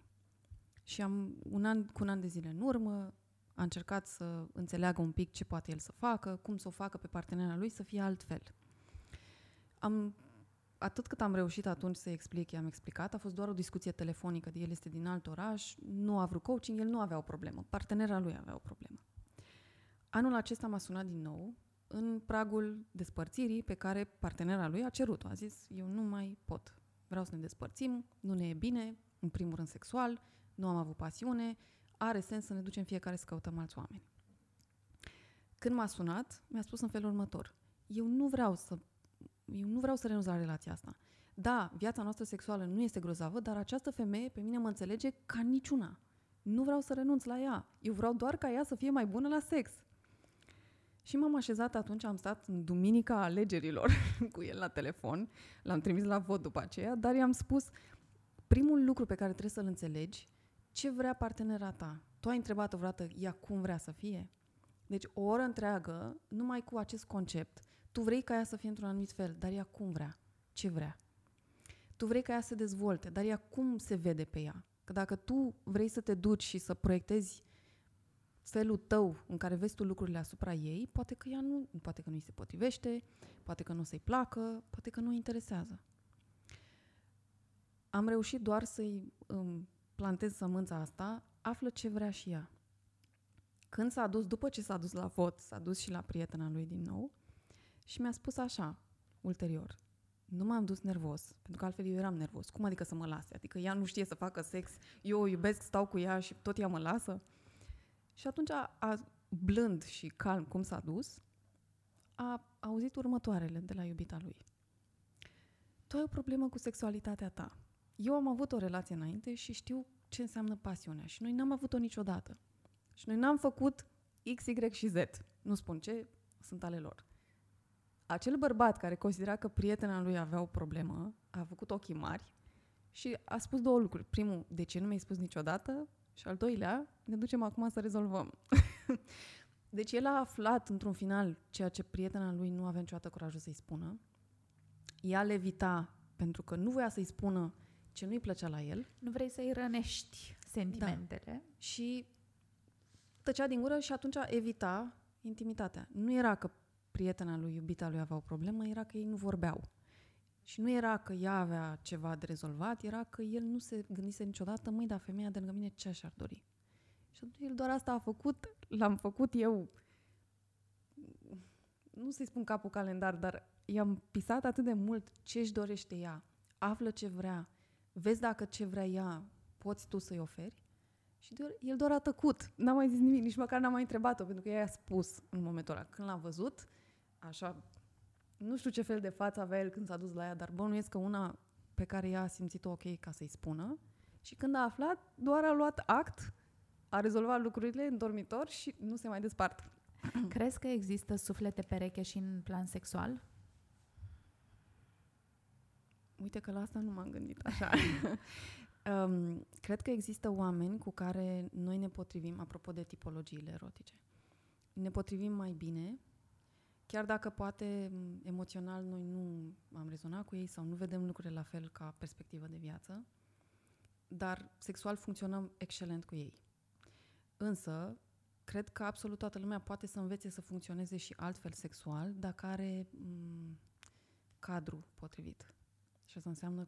Speaker 2: Și am, un an, cu un an de zile în urmă, a încercat să înțeleagă un pic ce poate el să facă, cum să o facă pe partenera lui să fie altfel. Am atât cât am reușit atunci să explic, i-am explicat, a fost doar o discuție telefonică, el este din alt oraș, nu a vrut coaching, el nu avea o problemă, partenera lui avea o problemă. Anul acesta m-a sunat din nou în pragul despărțirii pe care partenera lui a cerut-o. A zis, eu nu mai pot, vreau să ne despărțim, nu ne e bine, în primul rând sexual, nu am avut pasiune, are sens să ne ducem fiecare să căutăm alți oameni. Când m-a sunat, mi-a spus în felul următor, eu nu vreau să eu nu vreau să renunț la relația asta. Da, viața noastră sexuală nu este grozavă, dar această femeie pe mine mă înțelege ca niciuna. Nu vreau să renunț la ea. Eu vreau doar ca ea să fie mai bună la sex. Și m-am așezat atunci, am stat în duminica alegerilor cu el la telefon, l-am trimis la vot după aceea, dar i-am spus, primul lucru pe care trebuie să-l înțelegi, ce vrea partenera ta? Tu ai întrebat-o vreodată ea cum vrea să fie? Deci o oră întreagă, numai cu acest concept, tu vrei ca ea să fie într-un anumit fel, dar ea cum vrea? Ce vrea? Tu vrei ca ea să se dezvolte, dar ea cum se vede pe ea? Că dacă tu vrei să te duci și să proiectezi felul tău în care vezi tu lucrurile asupra ei, poate că ea nu, poate că nu îi se potrivește, poate că nu să-i placă, poate că nu îi interesează. Am reușit doar să-i um, plantez sămânța asta, află ce vrea și ea. Când s-a dus, după ce s-a dus la vot, s-a dus și la prietena lui din nou și mi-a spus așa, ulterior, nu m-am dus nervos, pentru că altfel eu eram nervos. Cum adică să mă lase? Adică ea nu știe să facă sex, eu o iubesc, stau cu ea și tot ea mă lasă? Și atunci, a, a, blând și calm cum s-a dus, a auzit următoarele de la iubita lui. Tu ai o problemă cu sexualitatea ta. Eu am avut o relație înainte și știu ce înseamnă pasiunea și noi n-am avut-o niciodată. Și noi n-am făcut X, Y și Z. Nu spun ce, sunt ale lor. Acel bărbat care considera că prietena lui avea o problemă, a făcut ochii mari și a spus două lucruri. Primul, de ce nu mi-ai spus niciodată? Și al doilea, ne ducem acum să rezolvăm. deci el a aflat într-un final ceea ce prietena lui nu avea niciodată curajul să-i spună. Ea le evita pentru că nu voia să-i spună ce nu-i plăcea la el.
Speaker 1: Nu vrei să-i rănești sentimentele. Da.
Speaker 2: Și tăcea din gură și atunci evita intimitatea. Nu era că prietena lui, iubita lui avea o problemă, era că ei nu vorbeau. Și nu era că ea avea ceva de rezolvat, era că el nu se gândise niciodată, măi, dar femeia de lângă mine ce și-ar dori? Și atunci el doar asta a făcut, l-am făcut eu, nu să-i spun capul calendar, dar i-am pisat atât de mult ce își dorește ea, află ce vrea, vezi dacă ce vrea ea poți tu să-i oferi. Și doar, el doar a tăcut, n-a mai zis nimic, nici măcar n-a mai întrebat-o, pentru că ea i-a spus în momentul ăla. Când l-a văzut, așa nu știu ce fel de față avea el când s-a dus la ea, dar bănuiesc că una pe care ea a simțit-o ok ca să-i spună. Și când a aflat, doar a luat act, a rezolvat lucrurile în dormitor și nu se mai despart.
Speaker 1: Crezi că există suflete pereche și în plan sexual?
Speaker 2: Uite că la asta nu m-am gândit așa. um, cred că există oameni cu care noi ne potrivim, apropo de tipologiile erotice. Ne potrivim mai bine Chiar dacă poate emoțional noi nu am rezonat cu ei sau nu vedem lucrurile la fel ca perspectivă de viață, dar sexual funcționăm excelent cu ei. Însă, cred că absolut toată lumea poate să învețe să funcționeze și altfel sexual dacă are m- cadru potrivit. Și asta înseamnă,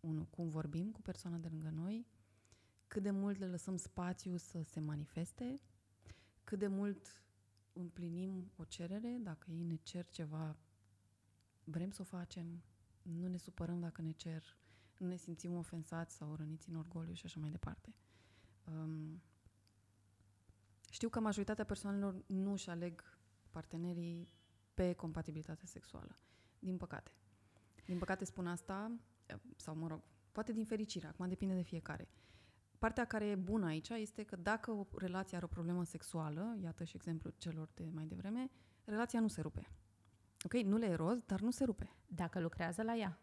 Speaker 2: unu, cum vorbim cu persoana de lângă noi, cât de mult le lăsăm spațiu să se manifeste, cât de mult împlinim o cerere, dacă ei ne cer ceva, vrem să o facem, nu ne supărăm dacă ne cer, nu ne simțim ofensați sau răniți în orgoliu și așa mai departe. Um, știu că majoritatea persoanelor nu își aleg partenerii pe compatibilitate sexuală. Din păcate. Din păcate spun asta, sau mă rog, poate din fericire, acum depinde de fiecare. Partea care e bună aici este că dacă o relație are o problemă sexuală, iată și exemplul celor de mai devreme, relația nu se rupe. Ok? Nu le e roz, dar nu se rupe.
Speaker 1: Dacă lucrează la ea.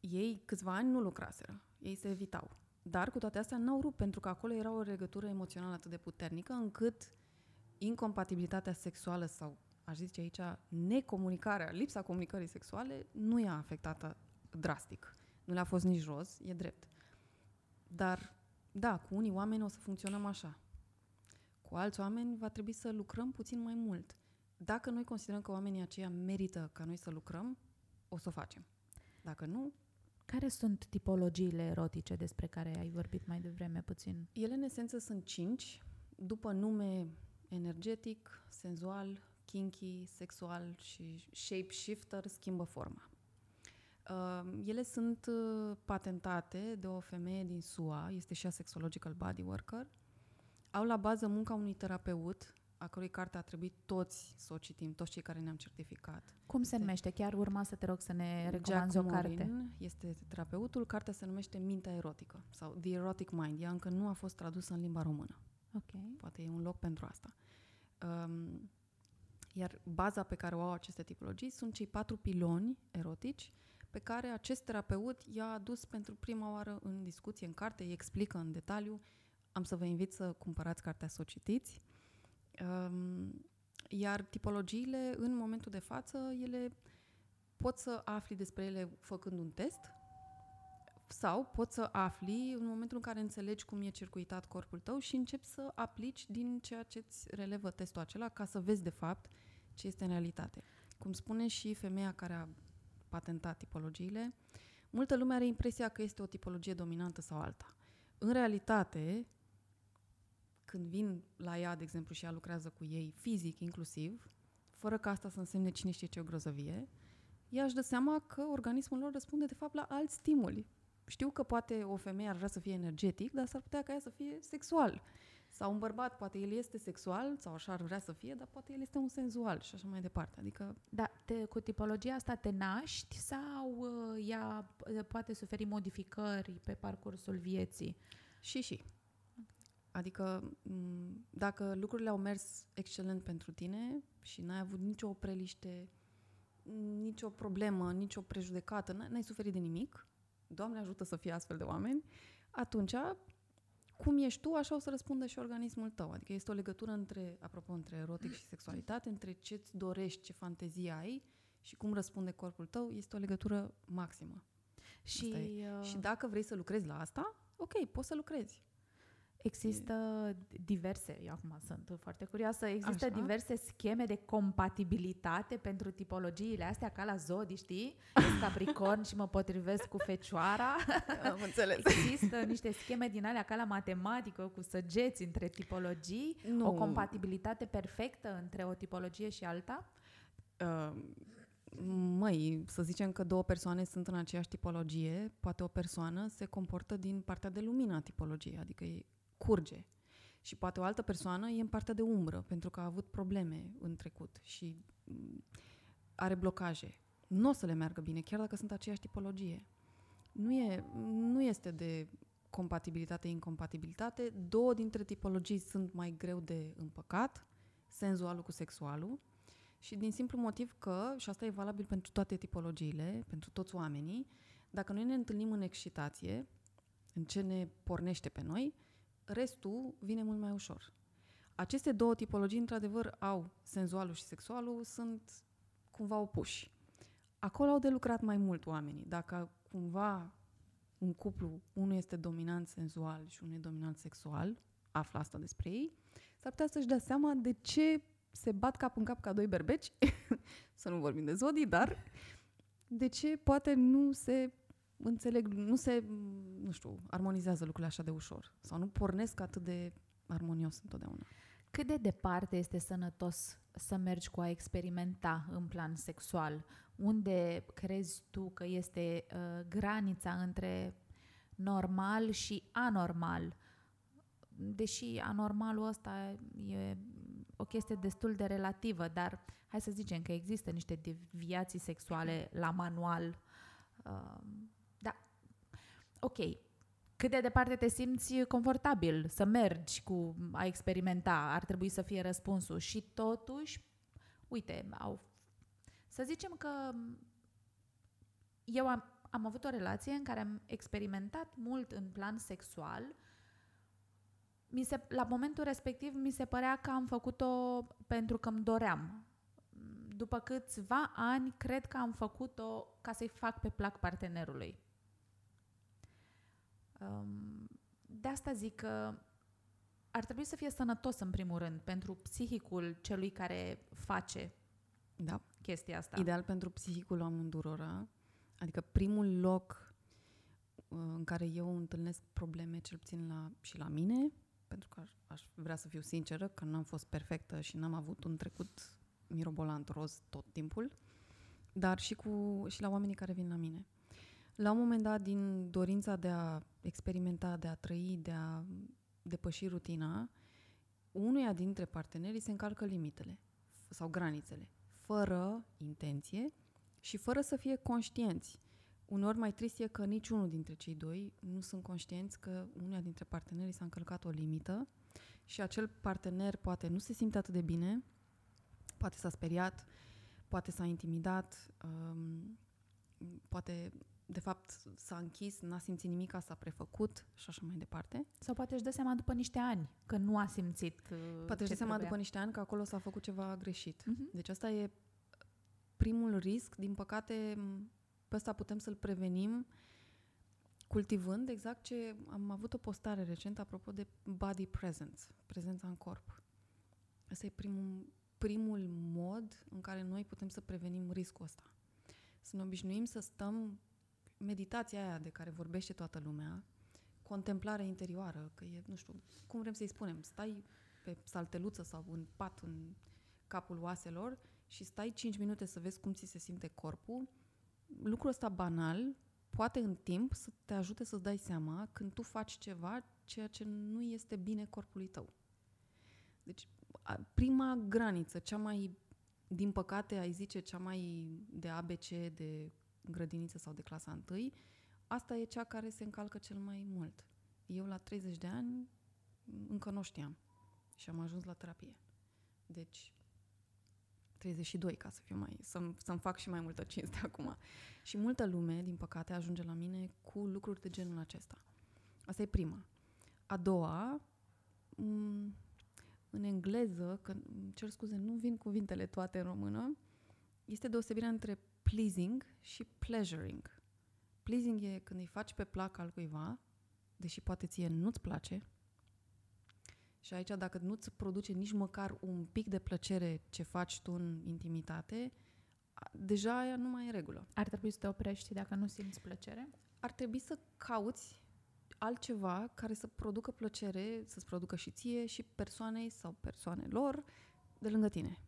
Speaker 2: Ei câțiva ani nu lucraseră. Ei se evitau. Dar cu toate astea n-au rupt, pentru că acolo era o legătură emoțională atât de puternică încât incompatibilitatea sexuală sau, aș zice aici, necomunicarea, lipsa comunicării sexuale nu i-a afectat drastic. Nu le-a fost nici roz, e drept. Dar, da, cu unii oameni o să funcționăm așa. Cu alți oameni va trebui să lucrăm puțin mai mult. Dacă noi considerăm că oamenii aceia merită ca noi să lucrăm, o să o facem. Dacă nu...
Speaker 1: Care sunt tipologiile erotice despre care ai vorbit mai devreme puțin?
Speaker 2: Ele, în esență, sunt cinci, după nume energetic, senzual, kinky, sexual și shape shifter, schimbă forma. Uh, ele sunt uh, patentate de o femeie din SUA, este și a sexological body worker. Au la bază munca unui terapeut, a cărui carte a trebuit toți să o citim, toți cei care ne-am certificat.
Speaker 1: Cum se numește? Chiar urma să te rog să ne recomanzi o carte.
Speaker 2: Morin este terapeutul. Cartea se numește Mintea erotică sau The Erotic Mind. Ea încă nu a fost tradusă în limba română.
Speaker 1: Ok.
Speaker 2: Poate e un loc pentru asta. Um, iar baza pe care o au aceste tipologii sunt cei patru piloni erotici pe care acest terapeut i-a adus pentru prima oară în discuție, în carte, îi explică în detaliu. Am să vă invit să cumpărați cartea să o citiți. Um, iar tipologiile, în momentul de față, ele pot să afli despre ele făcând un test, sau poți să afli în momentul în care înțelegi cum e circuitat corpul tău și începi să aplici din ceea ce îți relevă testul acela ca să vezi de fapt ce este în realitate. Cum spune și femeia care a patentat tipologiile, multă lume are impresia că este o tipologie dominantă sau alta. În realitate, când vin la ea, de exemplu, și ea lucrează cu ei fizic inclusiv, fără ca asta să însemne cine știe ce o grozăvie, ea își dă seama că organismul lor răspunde de fapt la alți stimuli. Știu că poate o femeie ar vrea să fie energetic, dar s-ar putea ca ea să fie sexual. Sau un bărbat, poate el este sexual, sau așa ar vrea să fie, dar poate el este un senzual și așa mai departe. Adică...
Speaker 1: Da, te, cu tipologia asta te naști sau uh, ea uh, poate suferi modificări pe parcursul vieții?
Speaker 2: Și, și. Adică, m- dacă lucrurile au mers excelent pentru tine și n-ai avut nicio preliște, nicio problemă, nicio prejudecată, n- n-ai suferit de nimic, Doamne ajută să fie astfel de oameni, atunci, cum ești tu, așa o să răspundă și organismul tău. Adică este o legătură între, apropo, între erotic și sexualitate, între ce-ți dorești, ce fantezie ai și cum răspunde corpul tău, este o legătură maximă.
Speaker 1: Și,
Speaker 2: Asta e.
Speaker 1: uh,
Speaker 2: Și dacă vrei să lucrezi la asta, ok, poți să lucrezi.
Speaker 1: Există diverse, eu acum sunt foarte curioasă, există
Speaker 2: Așa.
Speaker 1: diverse scheme de compatibilitate pentru tipologiile astea, ca la Zodi, știi? Ești Capricorn și mă potrivesc cu Fecioara.
Speaker 2: Am înțeles.
Speaker 1: Există niște scheme din alea ca la matematică, cu săgeți între tipologii,
Speaker 2: Nu.
Speaker 1: o compatibilitate perfectă între o tipologie și alta?
Speaker 2: Uh, măi, să zicem că două persoane sunt în aceeași tipologie, poate o persoană se comportă din partea de lumină a tipologiei, adică e curge. Și poate o altă persoană e în partea de umbră, pentru că a avut probleme în trecut și mm, are blocaje. Nu o să le meargă bine, chiar dacă sunt aceeași tipologie. Nu, e, nu este de compatibilitate-incompatibilitate. Două dintre tipologii sunt mai greu de împăcat, senzualul cu sexualul, și din simplu motiv că, și asta e valabil pentru toate tipologiile, pentru toți oamenii, dacă noi ne întâlnim în excitație, în ce ne pornește pe noi, restul vine mult mai ușor. Aceste două tipologii, într-adevăr, au senzualul și sexualul, sunt cumva opuși. Acolo au de lucrat mai mult oamenii. Dacă cumva un cuplu, unul este dominant senzual și unul e dominant sexual, află asta despre ei, s-ar putea să-și dea seama de ce se bat cap în cap ca doi berbeci, să nu vorbim de zodii, dar de ce poate nu se înțeleg, nu se, nu știu, armonizează lucrurile așa de ușor sau nu pornesc atât de armonios întotdeauna.
Speaker 1: Cât de departe este sănătos să mergi cu a experimenta în plan sexual? Unde crezi tu că este uh, granița între normal și anormal? Deși anormalul ăsta e o chestie destul de relativă, dar hai să zicem că există niște deviații sexuale la manual. Uh, da, ok. Cât de departe te simți confortabil să mergi cu a experimenta, ar trebui să fie răspunsul. Și totuși, uite, au, să zicem că eu am, am avut o relație în care am experimentat mult în plan sexual. Mi se, la momentul respectiv mi se părea că am făcut-o pentru că îmi doream. După câțiva ani, cred că am făcut-o ca să-i fac pe plac partenerului. Um, de asta zic că ar trebui să fie sănătos în primul rând pentru psihicul celui care face
Speaker 2: Da.
Speaker 1: chestia asta.
Speaker 2: Ideal pentru psihicul amândurora. Adică primul loc uh, în care eu întâlnesc probleme, cel puțin la, și la mine, pentru că aș, aș vrea să fiu sinceră, că n-am fost perfectă și n-am avut un trecut mirobolant roz tot timpul, dar și, cu, și la oamenii care vin la mine. La un moment dat, din dorința de a experimenta, de a trăi, de a depăși rutina, unuia dintre partenerii se încalcă limitele sau granițele, fără intenție și fără să fie conștienți. Uneori mai trist e că niciunul dintre cei doi nu sunt conștienți că unuia dintre partenerii s-a încălcat o limită și acel partener poate nu se simte atât de bine, poate s-a speriat, poate s-a intimidat, um, poate de fapt s-a închis, n-a simțit nimic, s-a prefăcut și așa mai departe.
Speaker 1: Sau poate își dă seama după niște ani că nu a simțit uh,
Speaker 2: Poate își
Speaker 1: ce
Speaker 2: dă seama
Speaker 1: trebuia.
Speaker 2: după niște ani că acolo s-a făcut ceva greșit.
Speaker 1: Mhm.
Speaker 2: Deci asta e primul risc. Din păcate, m, pe ăsta putem să-l prevenim Cultivând exact ce am avut o postare recent apropo de body presence, prezența în corp. Asta e primul, primul mod în care noi putem să prevenim riscul ăsta. Să ne obișnuim să stăm, meditația aia de care vorbește toată lumea, contemplarea interioară, că e, nu știu, cum vrem să-i spunem, stai pe salteluță sau în pat în capul oaselor și stai 5 minute să vezi cum ți se simte corpul, lucrul ăsta banal poate în timp să te ajute să-ți dai seama când tu faci ceva ceea ce nu este bine corpului tău. Deci, prima graniță, cea mai, din păcate, ai zice, cea mai de ABC, de grădiniță sau de clasa 1, asta e cea care se încalcă cel mai mult. Eu, la 30 de ani, încă nu știam și am ajuns la terapie. Deci, 32, ca să fiu mai, să-mi, să-mi fac și mai multă cinste acum. Și multă lume, din păcate, ajunge la mine cu lucruri de genul acesta. Asta e prima. A doua, în engleză, că cer scuze, nu vin cuvintele toate în română, este deosebirea între pleasing și pleasuring. Pleasing e când îi faci pe plac al cuiva, deși poate ție nu-ți place, și aici, dacă nu-ți produce nici măcar un pic de plăcere ce faci tu în intimitate, deja aia nu mai e în regulă.
Speaker 1: Ar trebui să te oprești dacă nu simți plăcere?
Speaker 2: Ar trebui să cauți altceva care să producă plăcere, să-ți producă și ție și persoanei sau persoanelor de lângă tine.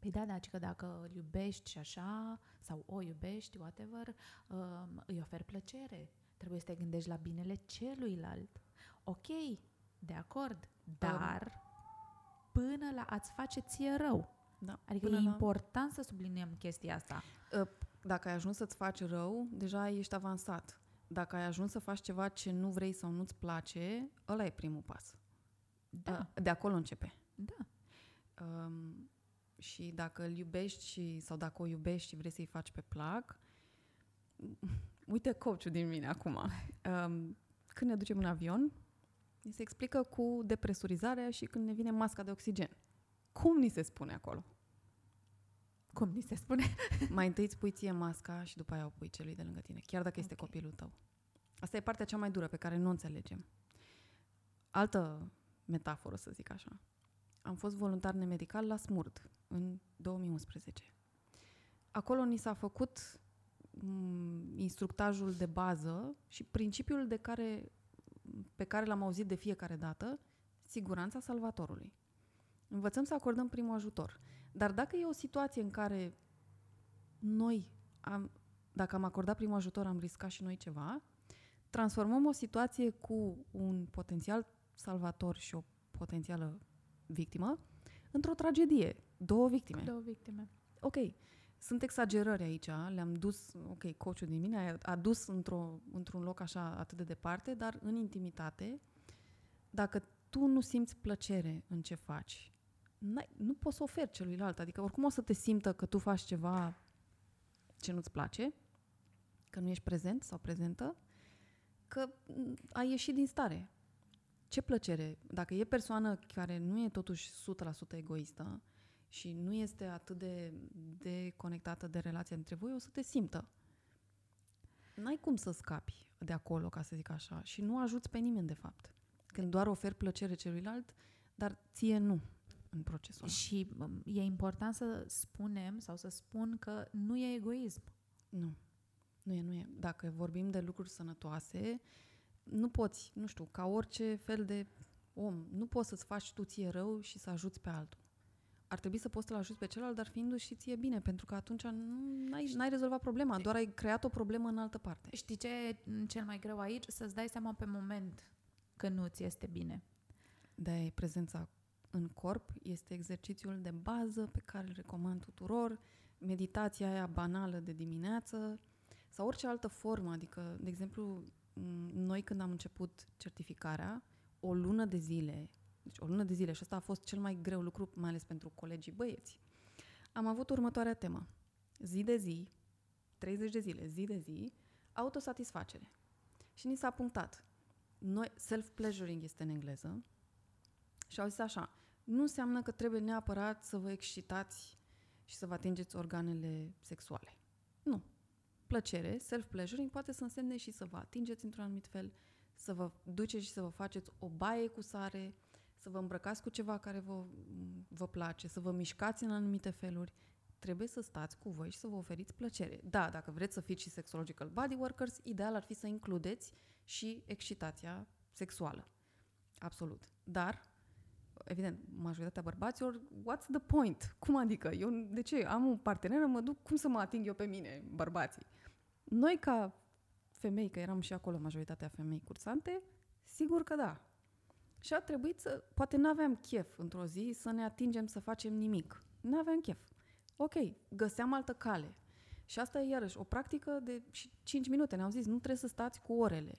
Speaker 1: Păi da, da, că dacă îl iubești și așa, sau o iubești, whatever, um, îi oferi plăcere. Trebuie să te gândești la binele celuilalt. Ok, de acord, dar până la a-ți face ție rău. Da, adică e la... important să subliniem chestia asta.
Speaker 2: Ă, dacă ai ajuns să-ți faci rău, deja ești avansat. Dacă ai ajuns să faci ceva ce nu vrei sau nu-ți place, ăla e primul pas. Da. Ă, de acolo începe.
Speaker 1: Da.
Speaker 2: Um, și dacă îl iubești și, sau dacă o iubești și vrei să-i faci pe plac, uite coachul din mine acum. Um, când ne ducem în avion, Ni se explică cu depresurizarea și când ne vine masca de oxigen. Cum ni se spune acolo?
Speaker 1: Cum ni se spune?
Speaker 2: Mai întâi îți pui ție masca și după aia o pui celui de lângă tine, chiar dacă okay. este copilul tău. Asta e partea cea mai dură pe care nu o înțelegem. Altă metaforă, să zic așa. Am fost voluntar nemedical la Smurd în 2011. Acolo ni s-a făcut mm, instructajul de bază și principiul de care pe care l-am auzit de fiecare dată, siguranța salvatorului. Învățăm să acordăm primul ajutor. Dar dacă e o situație în care noi, am, dacă am acordat primul ajutor, am riscat și noi ceva, transformăm o situație cu un potențial salvator și o potențială victimă într-o tragedie. Două victime.
Speaker 1: Două victime.
Speaker 2: Ok. Sunt exagerări aici, le-am dus, ok, coachul din mine a dus într-o, într-un loc așa atât de departe, dar în intimitate, dacă tu nu simți plăcere în ce faci, nu poți să oferi celuilalt. Adică oricum o să te simtă că tu faci ceva ce nu-ți place, că nu ești prezent sau prezentă, că ai ieșit din stare. Ce plăcere? Dacă e persoană care nu e totuși 100% egoistă, și nu este atât de, de conectată de relația între voi, o să te simtă. N-ai cum să scapi de acolo, ca să zic așa, și nu ajuți pe nimeni, de fapt. Când doar oferi plăcere celuilalt, dar ție nu în procesul ăsta.
Speaker 1: Și um, e important să spunem sau să spun că nu e egoism.
Speaker 2: Nu. Nu e, nu e. Dacă vorbim de lucruri sănătoase, nu poți, nu știu, ca orice fel de om, nu poți să-ți faci tu ție rău și să ajuți pe altul ar trebui să poți să-l ajuți pe celălalt, dar fiindu-și și ție bine, pentru că atunci nu ai, n-ai rezolvat problema, doar ai creat o problemă în altă parte.
Speaker 1: Știi ce e cel mai greu aici? Să-ți dai seama pe moment că nu ți este bine.
Speaker 2: de e prezența în corp este exercițiul de bază pe care îl recomand tuturor, meditația aia banală de dimineață sau orice altă formă, adică, de exemplu, noi când am început certificarea, o lună de zile deci o lună de zile și asta a fost cel mai greu lucru, mai ales pentru colegii băieți. Am avut următoarea temă. Zi de zi, 30 de zile, zi de zi, autosatisfacere. Și ni s-a punctat. Noi, self-pleasuring este în engleză. Și au zis așa, nu înseamnă că trebuie neapărat să vă excitați și să vă atingeți organele sexuale. Nu. Plăcere, self-pleasuring, poate să însemne și să vă atingeți într-un anumit fel, să vă duceți și să vă faceți o baie cu sare, să vă îmbrăcați cu ceva care vă, vă place, să vă mișcați în anumite feluri. Trebuie să stați cu voi și să vă oferiți plăcere. Da, dacă vreți să fiți și sexological body workers, ideal ar fi să includeți și excitația sexuală. Absolut. Dar, evident, majoritatea bărbaților, what's the point? Cum adică? Eu, de ce? Am un partener, mă duc, cum să mă ating eu pe mine, bărbații? Noi, ca femei, că eram și acolo majoritatea femei cursante, sigur că da. Și a trebuit să, poate nu aveam chef într-o zi să ne atingem să facem nimic. Nu aveam chef. Ok, găseam altă cale. Și asta e iarăși o practică de 5 minute. Ne-au zis, nu trebuie să stați cu orele.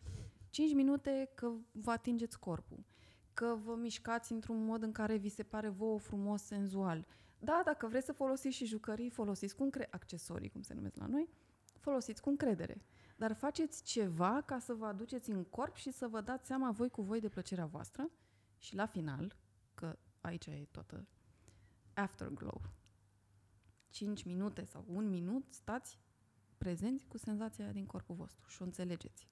Speaker 2: 5 minute că vă atingeți corpul, că vă mișcați într-un mod în care vi se pare vouă frumos, senzual. Da, dacă vreți să folosiți și jucării, folosiți cu încre- accesorii, cum se numesc la noi, folosiți cu încredere. Dar faceți ceva ca să vă aduceți în corp și să vă dați seama voi cu voi de plăcerea voastră și la final, că aici e toată afterglow. 5 minute sau un minut stați prezenți cu senzația din corpul vostru și o înțelegeți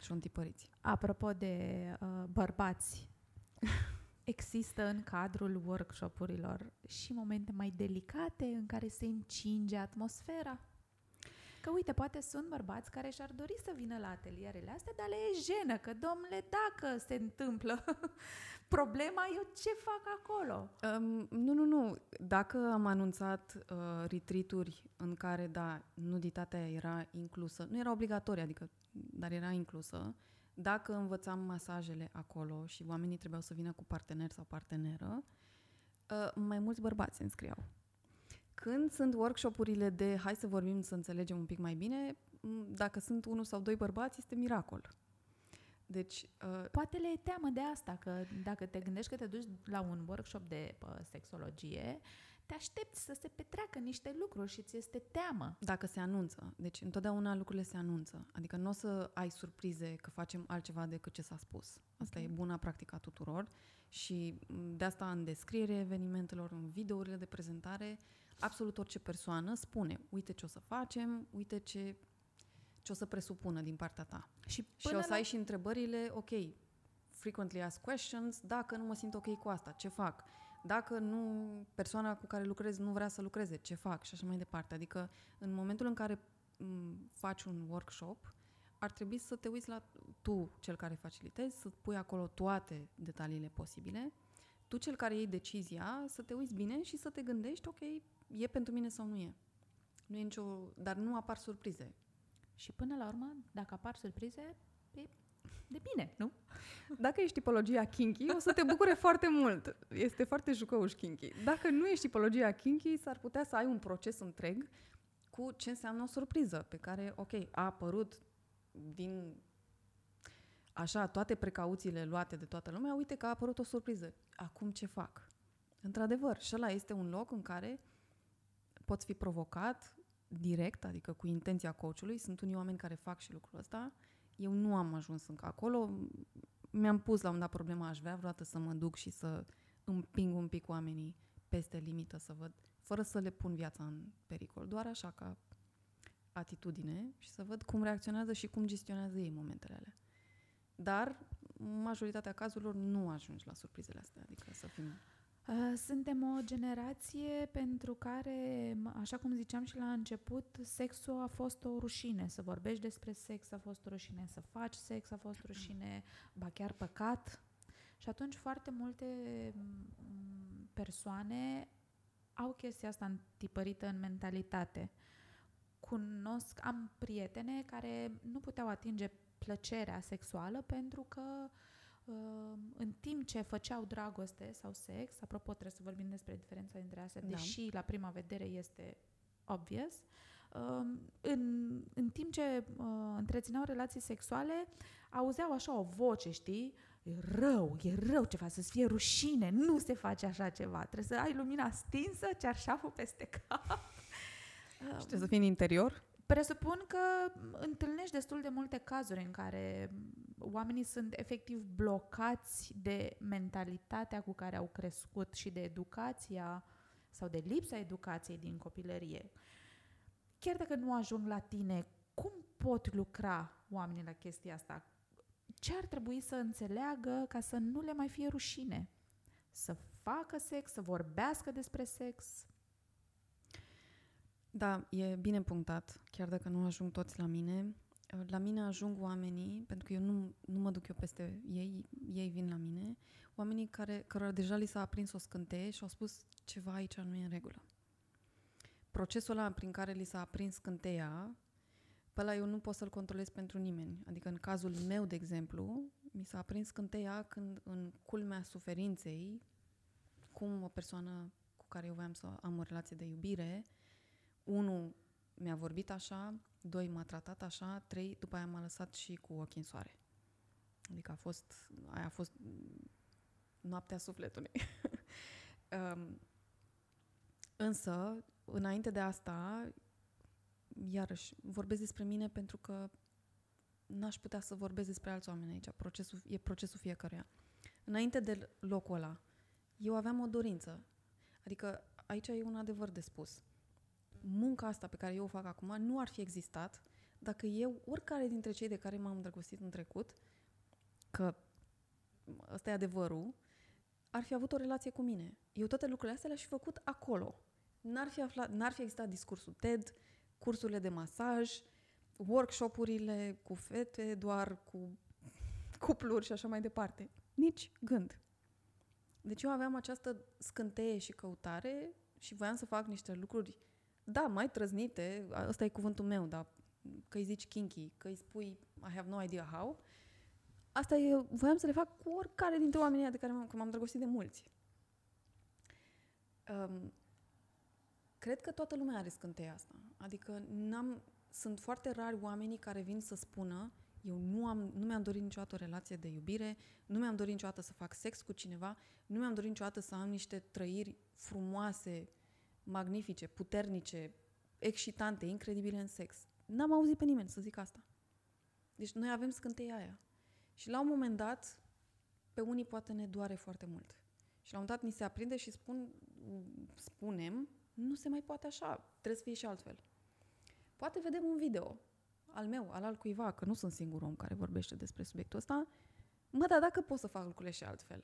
Speaker 2: și o întipăriți.
Speaker 1: Apropo de uh, bărbați, există în cadrul workshopurilor și momente mai delicate în care se încinge atmosfera? Că uite, poate sunt bărbați care și-ar dori să vină la atelierele astea, dar le e jenă, că domnule, dacă se întâmplă problema, eu ce fac acolo?
Speaker 2: Um, nu, nu, nu. Dacă am anunțat uh, retreat în care, da, nuditatea era inclusă, nu era obligatorie, adică, dar era inclusă, dacă învățam masajele acolo și oamenii trebuiau să vină cu partener sau parteneră, uh, mai mulți bărbați se înscriau. Când sunt workshopurile de hai să vorbim, să înțelegem un pic mai bine, dacă sunt unul sau doi bărbați, este miracol. Deci,
Speaker 1: uh, Poate le e teamă de asta, că dacă te gândești că te duci la un workshop de uh, sexologie, te aștepți să se petreacă niște lucruri și ți este teamă.
Speaker 2: Dacă se anunță. Deci întotdeauna lucrurile se anunță. Adică nu o să ai surprize că facem altceva decât ce s-a spus. Asta okay. e buna practica tuturor și de asta în descriere evenimentelor, în videourile de prezentare, absolut orice persoană spune, uite ce o să facem, uite ce, ce o să presupună din partea ta. Și, și o să ai la... și întrebările, ok, frequently asked questions, dacă nu mă simt ok cu asta, ce fac? Dacă nu, persoana cu care lucrez nu vrea să lucreze, ce fac? Și așa mai departe. Adică în momentul în care m- faci un workshop, ar trebui să te uiți la tu, cel care facilitezi, să pui acolo toate detaliile posibile, tu, cel care iei decizia, să te uiți bine și să te gândești, ok, e pentru mine sau nu e. Nu e nicio... Dar nu apar surprize.
Speaker 1: Și până la urmă, dacă apar surprize, e de bine, nu?
Speaker 2: Dacă ești tipologia kinky, o să te bucure foarte mult. Este foarte jucăuș kinky. Dacă nu ești tipologia kinky, s-ar putea să ai un proces întreg cu ce înseamnă o surpriză, pe care, ok, a apărut din așa, toate precauțiile luate de toată lumea, uite că a apărut o surpriză. Acum ce fac? Într-adevăr, și ăla este un loc în care poți fi provocat direct, adică cu intenția coachului. Sunt unii oameni care fac și lucrul ăsta. Eu nu am ajuns încă acolo. Mi-am pus la un dat problema, aș vrea vreodată să mă duc și să împing un pic oamenii peste limită, să văd, fără să le pun viața în pericol, doar așa ca atitudine și să văd cum reacționează și cum gestionează ei momentele alea. Dar majoritatea cazurilor nu ajungi la surprizele astea, adică să fim
Speaker 1: Uh, suntem o generație pentru care, așa cum ziceam și la început, sexul a fost o rușine. Să vorbești despre sex a fost o rușine, să faci sex a fost o rușine, ba chiar păcat. Și atunci foarte multe persoane au chestia asta întipărită în mentalitate. Cunosc, am prietene care nu puteau atinge plăcerea sexuală pentru că uh, în timp ce făceau dragoste sau sex, apropo trebuie să vorbim despre diferența dintre astea, da. deși la prima vedere este obvious, în, în timp ce uh, întrețineau relații sexuale, auzeau așa o voce, știi? E rău, e rău ceva, să-ți fie rușine, nu se face așa ceva. Trebuie să ai lumina stinsă, cearșaful peste cap.
Speaker 2: Și trebuie să fii în interior?
Speaker 1: Presupun că întâlnești destul de multe cazuri în care oamenii sunt efectiv blocați de mentalitatea cu care au crescut și de educația sau de lipsa educației din copilărie. Chiar dacă nu ajung la tine cum pot lucra oamenii la chestia asta? Ce ar trebui să înțeleagă ca să nu le mai fie rușine? Să facă sex, să vorbească despre sex?
Speaker 2: Da, e bine punctat, chiar dacă nu ajung toți la mine. La mine ajung oamenii, pentru că eu nu, nu mă duc eu peste ei, ei vin la mine, oamenii care, cărora deja li s-a aprins o scânteie și au spus ceva aici nu e în regulă. Procesul ăla prin care li s-a aprins scânteia, pe ăla eu nu pot să-l controlez pentru nimeni. Adică în cazul meu, de exemplu, mi s-a aprins scânteia când în culmea suferinței, cum o persoană cu care eu voiam să am o relație de iubire, unu, mi-a vorbit așa, doi, m-a tratat așa, trei, după aia m-a lăsat și cu ochii în soare. Adică a fost, aia a fost noaptea sufletului. um, însă, înainte de asta, iarăși, vorbesc despre mine pentru că n-aș putea să vorbesc despre alți oameni aici. Procesul, e procesul fiecăruia. Înainte de locul ăla, eu aveam o dorință. Adică aici e un adevăr de spus munca asta pe care eu o fac acum nu ar fi existat dacă eu, oricare dintre cei de care m-am îndrăgostit în trecut, că ăsta e adevărul, ar fi avut o relație cu mine. Eu toate lucrurile astea le-aș fi făcut acolo. N-ar fi, aflat, n-ar fi existat discursul TED, cursurile de masaj, workshopurile cu fete, doar cu cupluri și așa mai departe. Nici gând. Deci eu aveam această scânteie și căutare și voiam să fac niște lucruri da, mai trăznite, ăsta e cuvântul meu, dar că îi zici kinky, că îi spui I have no idea how, asta e, voiam să le fac cu oricare dintre oamenii de care m-am, m-am drăgostit de mulți. Um, cred că toată lumea are scânteia asta. Adică n-am, sunt foarte rari oamenii care vin să spună eu nu, am, nu mi-am dorit niciodată o relație de iubire, nu mi-am dorit niciodată să fac sex cu cineva, nu mi-am dorit niciodată să am niște trăiri frumoase, magnifice, puternice, excitante, incredibile în sex. N-am auzit pe nimeni să zic asta. Deci noi avem scânteia aia. Și la un moment dat, pe unii poate ne doare foarte mult. Și la un moment dat ni se aprinde și spun, spunem, nu se mai poate așa, trebuie să fie și altfel. Poate vedem un video al meu, al altcuiva, că nu sunt singurul om care vorbește despre subiectul ăsta, mă, dar dacă pot să fac lucrurile și altfel.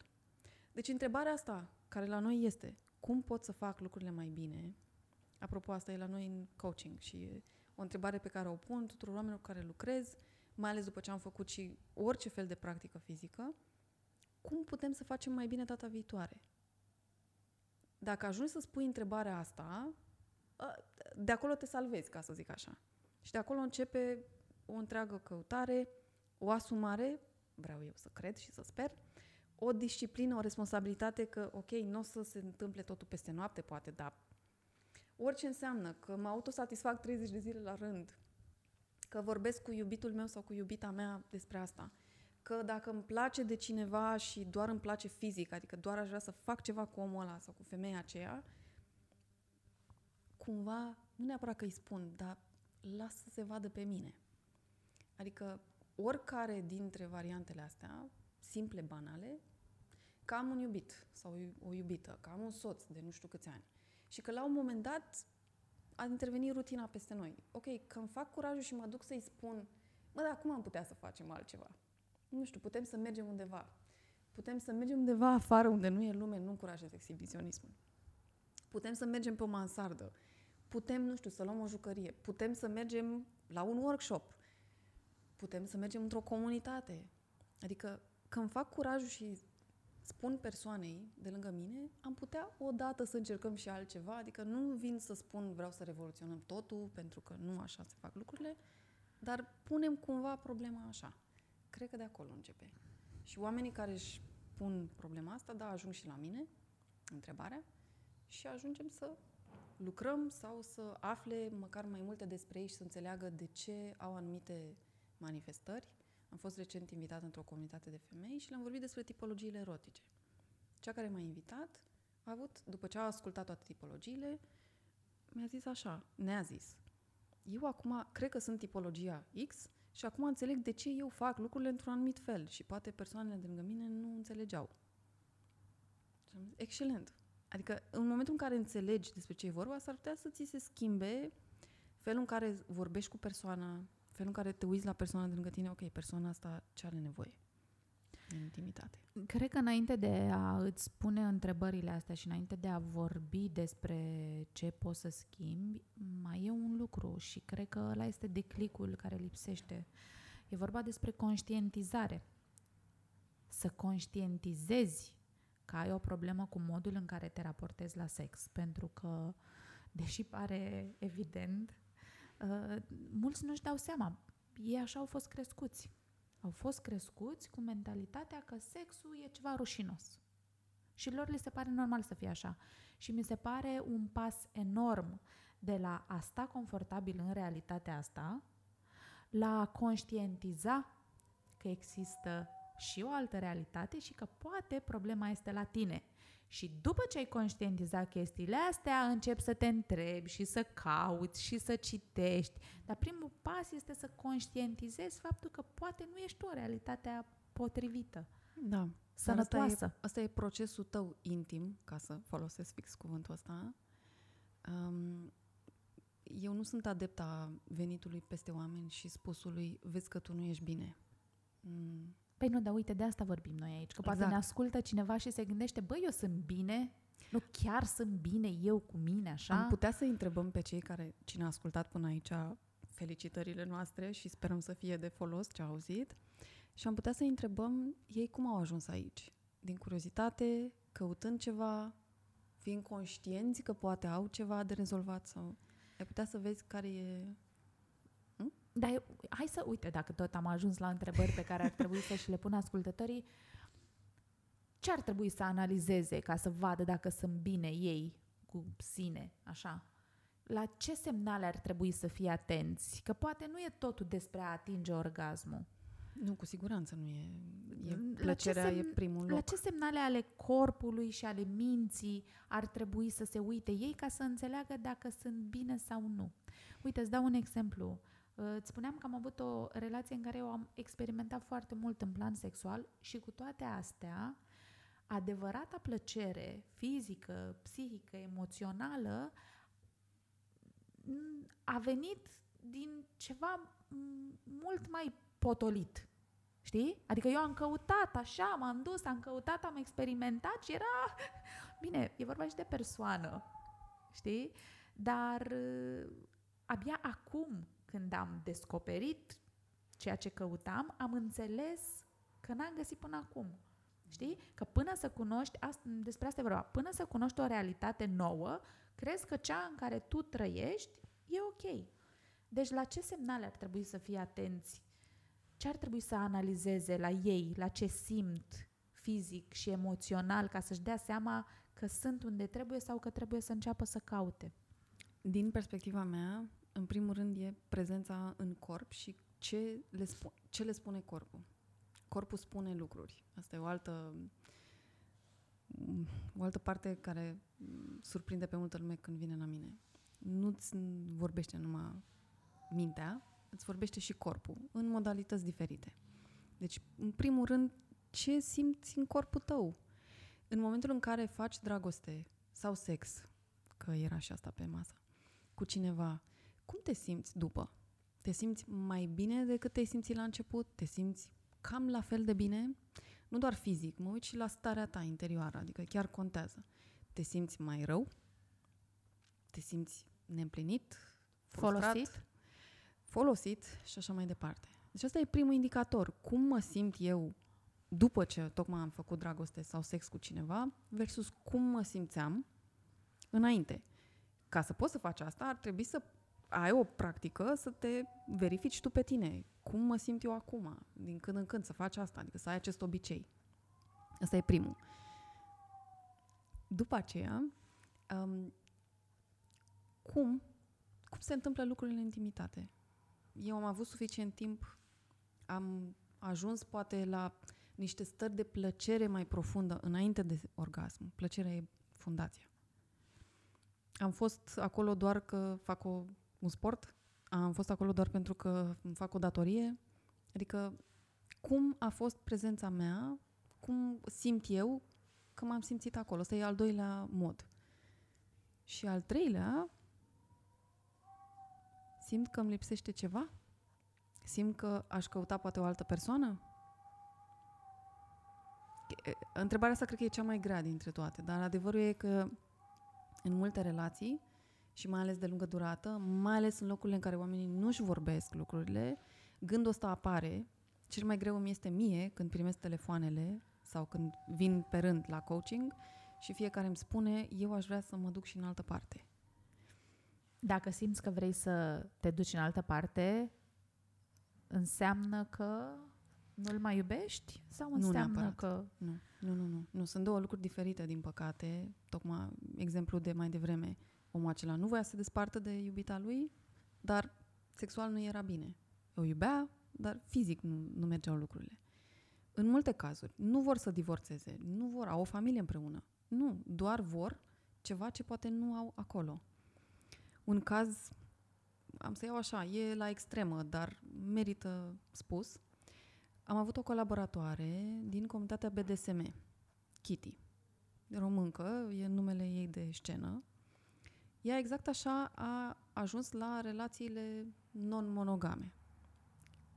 Speaker 2: Deci întrebarea asta, care la noi este, cum pot să fac lucrurile mai bine? Apropo, asta e la noi în coaching și e o întrebare pe care o pun tuturor oamenilor cu care lucrez, mai ales după ce am făcut și orice fel de practică fizică, cum putem să facem mai bine data viitoare? Dacă ajungi să spui întrebarea asta, de acolo te salvezi, ca să zic așa. Și de acolo începe o întreagă căutare, o asumare, vreau eu să cred și să sper, o disciplină, o responsabilitate că, ok, nu o să se întâmple totul peste noapte, poate, dar orice înseamnă că mă autosatisfac 30 de zile la rând, că vorbesc cu iubitul meu sau cu iubita mea despre asta, că dacă îmi place de cineva și doar îmi place fizic, adică doar aș vrea să fac ceva cu omul ăla sau cu femeia aceea, cumva, nu neapărat că îi spun, dar las să se vadă pe mine. Adică oricare dintre variantele astea, simple, banale, că am un iubit sau o iubită, că am un soț de nu știu câți ani și că la un moment dat a intervenit rutina peste noi. Ok, când fac curajul și mă duc să-i spun, mă, dar cum am putea să facem altceva? Nu știu, putem să mergem undeva. Putem să mergem undeva afară unde nu e lume, nu încurajez exhibiționismul. Putem să mergem pe o mansardă. Putem, nu știu, să luăm o jucărie. Putem să mergem la un workshop. Putem să mergem într-o comunitate. Adică când fac curajul și spun persoanei de lângă mine, am putea odată să încercăm și altceva, adică nu vin să spun vreau să revoluționăm totul, pentru că nu așa se fac lucrurile, dar punem cumva problema așa. Cred că de acolo începe. Și oamenii care își pun problema asta, da, ajung și la mine, întrebarea, și ajungem să lucrăm sau să afle măcar mai multe despre ei și să înțeleagă de ce au anumite manifestări am fost recent invitat într-o comunitate de femei și le-am vorbit despre tipologiile erotice. Cea care m-a invitat a avut, după ce a ascultat toate tipologiile, mi-a zis așa, ne-a zis, eu acum cred că sunt tipologia X și acum înțeleg de ce eu fac lucrurile într-un anumit fel și poate persoanele de lângă mine nu înțelegeau. Și am zis, excelent. Adică în momentul în care înțelegi despre ce e vorba, s-ar putea să ți se schimbe felul în care vorbești cu persoana, felul în care te uiți la persoana de lângă tine, ok, persoana asta ce are nevoie în intimitate.
Speaker 1: Cred că înainte de a îți pune întrebările astea și înainte de a vorbi despre ce poți să schimbi, mai e un lucru și cred că ăla este declicul care lipsește. E vorba despre conștientizare. Să conștientizezi că ai o problemă cu modul în care te raportezi la sex. Pentru că, deși pare evident, uh, mulți nu-și dau seama. Ei așa au fost crescuți. Au fost crescuți cu mentalitatea că sexul e ceva rușinos. Și lor li se pare normal să fie așa. Și mi se pare un pas enorm de la a sta confortabil în realitatea asta, la a conștientiza că există și o altă realitate și că poate problema este la tine. Și după ce ai conștientizat chestiile astea, începi să te întrebi și să cauți și să citești. Dar primul pas este să conștientizezi faptul că poate nu ești tu o realitatea potrivită.
Speaker 2: Da.
Speaker 1: Sănătoasă.
Speaker 2: Asta e, asta e procesul tău intim, ca să folosesc fix cuvântul ăsta. Um, eu nu sunt adepta venitului peste oameni și spusului, vezi că tu nu ești bine. Mm,
Speaker 1: Păi nu, dar uite, de asta vorbim noi aici. Că poate
Speaker 2: Exact.
Speaker 1: ne ascultă cineva și se gândește, băi, eu sunt bine? Nu chiar sunt bine eu cu mine, așa?
Speaker 2: Am putea să întrebăm pe cei care, cine a ascultat până aici, felicitările noastre și sperăm să fie de folos ce au auzit. Și am putea să întrebăm ei cum au ajuns aici. Din curiozitate, căutând ceva, fiind conștienți că poate au ceva de rezolvat sau ai putea să vezi care e...
Speaker 1: Dar eu- hai să, uite, dacă tot am ajuns la întrebări pe care ar trebui să și le pună ascultătorii, ce ar trebui să analizeze ca să vadă dacă sunt bine ei cu sine, așa? La ce semnale ar trebui să fie atenți? Că poate nu e totul despre a atinge orgasmul.
Speaker 2: Nu, cu siguranță nu e... e
Speaker 1: La ce
Speaker 2: plăcerea e
Speaker 1: semn-
Speaker 2: primul
Speaker 1: La
Speaker 2: loc.
Speaker 1: ce semnale ale corpului și ale minții ar trebui să se uite ei ca să înțeleagă dacă sunt bine sau nu? Uite, îți dau un exemplu. Uh, Îți spuneam că am avut o relație în care eu am experimentat foarte mult în plan sexual și cu toate astea, adevărata plăcere fizică, psihică, emoțională m, a venit din ceva m, mult mai potolit. Știi? Adică eu am căutat așa, m-am dus, am căutat, am experimentat și era... Bine, e vorba și de persoană, știi? Dar uh, abia acum, când am descoperit ceea ce căutam, am înțeles că n-am găsit până acum. Știi? Că până să cunoști, asta, despre asta e vorba, până să cunoști o realitate nouă, crezi că cea în care tu trăiești e ok. Deci la ce semnale ar trebui să fie atenți? Ce ar trebui să analizeze la ei, la ce simt fizic și emoțional ca să-și dea seama că sunt unde trebuie sau că trebuie să înceapă să caute?
Speaker 2: Din perspectiva mea, în primul rând e prezența în corp și ce le, spu- ce le spune corpul. Corpul spune lucruri. Asta e o altă, o altă parte care mm, surprinde pe multă lume când vine la mine. Nu-ți vorbește numai mintea, îți vorbește și corpul, în modalități diferite. Deci, în primul rând, ce simți în corpul tău? În momentul în care faci dragoste sau sex, că era și asta pe masă, cu cineva, cum te simți după? Te simți mai bine decât te-ai simțit la început? Te simți cam la fel de bine? Nu doar fizic, mă uit și la starea ta interioară, adică chiar contează. Te simți mai rău? Te simți neîmplinit? Frustrat?
Speaker 1: Folosit?
Speaker 2: Folosit și așa mai departe. Deci asta e primul indicator. Cum mă simt eu după ce tocmai am făcut dragoste sau sex cu cineva versus cum mă simțeam înainte. Ca să poți să faci asta, ar trebui să ai o practică să te verifici tu pe tine. Cum mă simt eu acum? Din când în când să faci asta, adică să ai acest obicei. Asta e primul. După aceea, um, cum, cum se întâmplă lucrurile în intimitate? Eu am avut suficient timp, am ajuns poate la niște stări de plăcere mai profundă înainte de orgasm. Plăcerea e fundația. Am fost acolo doar că fac o, un sport, am fost acolo doar pentru că îmi fac o datorie. Adică, cum a fost prezența mea, cum simt eu că m-am simțit acolo. Ăsta e al doilea mod. Și al treilea, simt că îmi lipsește ceva. simt că aș căuta poate o altă persoană? E, Întrebarea asta cred că e cea mai grea dintre toate, dar adevărul e că în multe relații și mai ales de lungă durată, mai ales în locurile în care oamenii nu-și vorbesc lucrurile, gândul ăsta apare. Cel mai greu mi este mie când primesc telefoanele sau când vin pe rând la coaching și fiecare îmi spune, eu aș vrea să mă duc și în altă parte.
Speaker 1: Dacă simți că vrei să te duci în altă parte, înseamnă că nu-l mai iubești? Sau
Speaker 2: Nu
Speaker 1: înseamnă
Speaker 2: neapărat.
Speaker 1: că...
Speaker 2: Nu, nu, nu, nu. Nu, sunt două lucruri diferite, din păcate. Tocmai exemplu de mai devreme. Omul acela nu voia să se despartă de iubita lui, dar sexual nu era bine. O iubea, dar fizic nu, nu mergeau lucrurile. În multe cazuri, nu vor să divorțeze, nu vor, au o familie împreună. Nu, doar vor ceva ce poate nu au acolo. Un caz, am să iau așa, e la extremă, dar merită spus. Am avut o colaboratoare din comunitatea BDSM, Kitty, româncă, e numele ei de scenă. Ea exact așa a ajuns la relațiile non-monogame.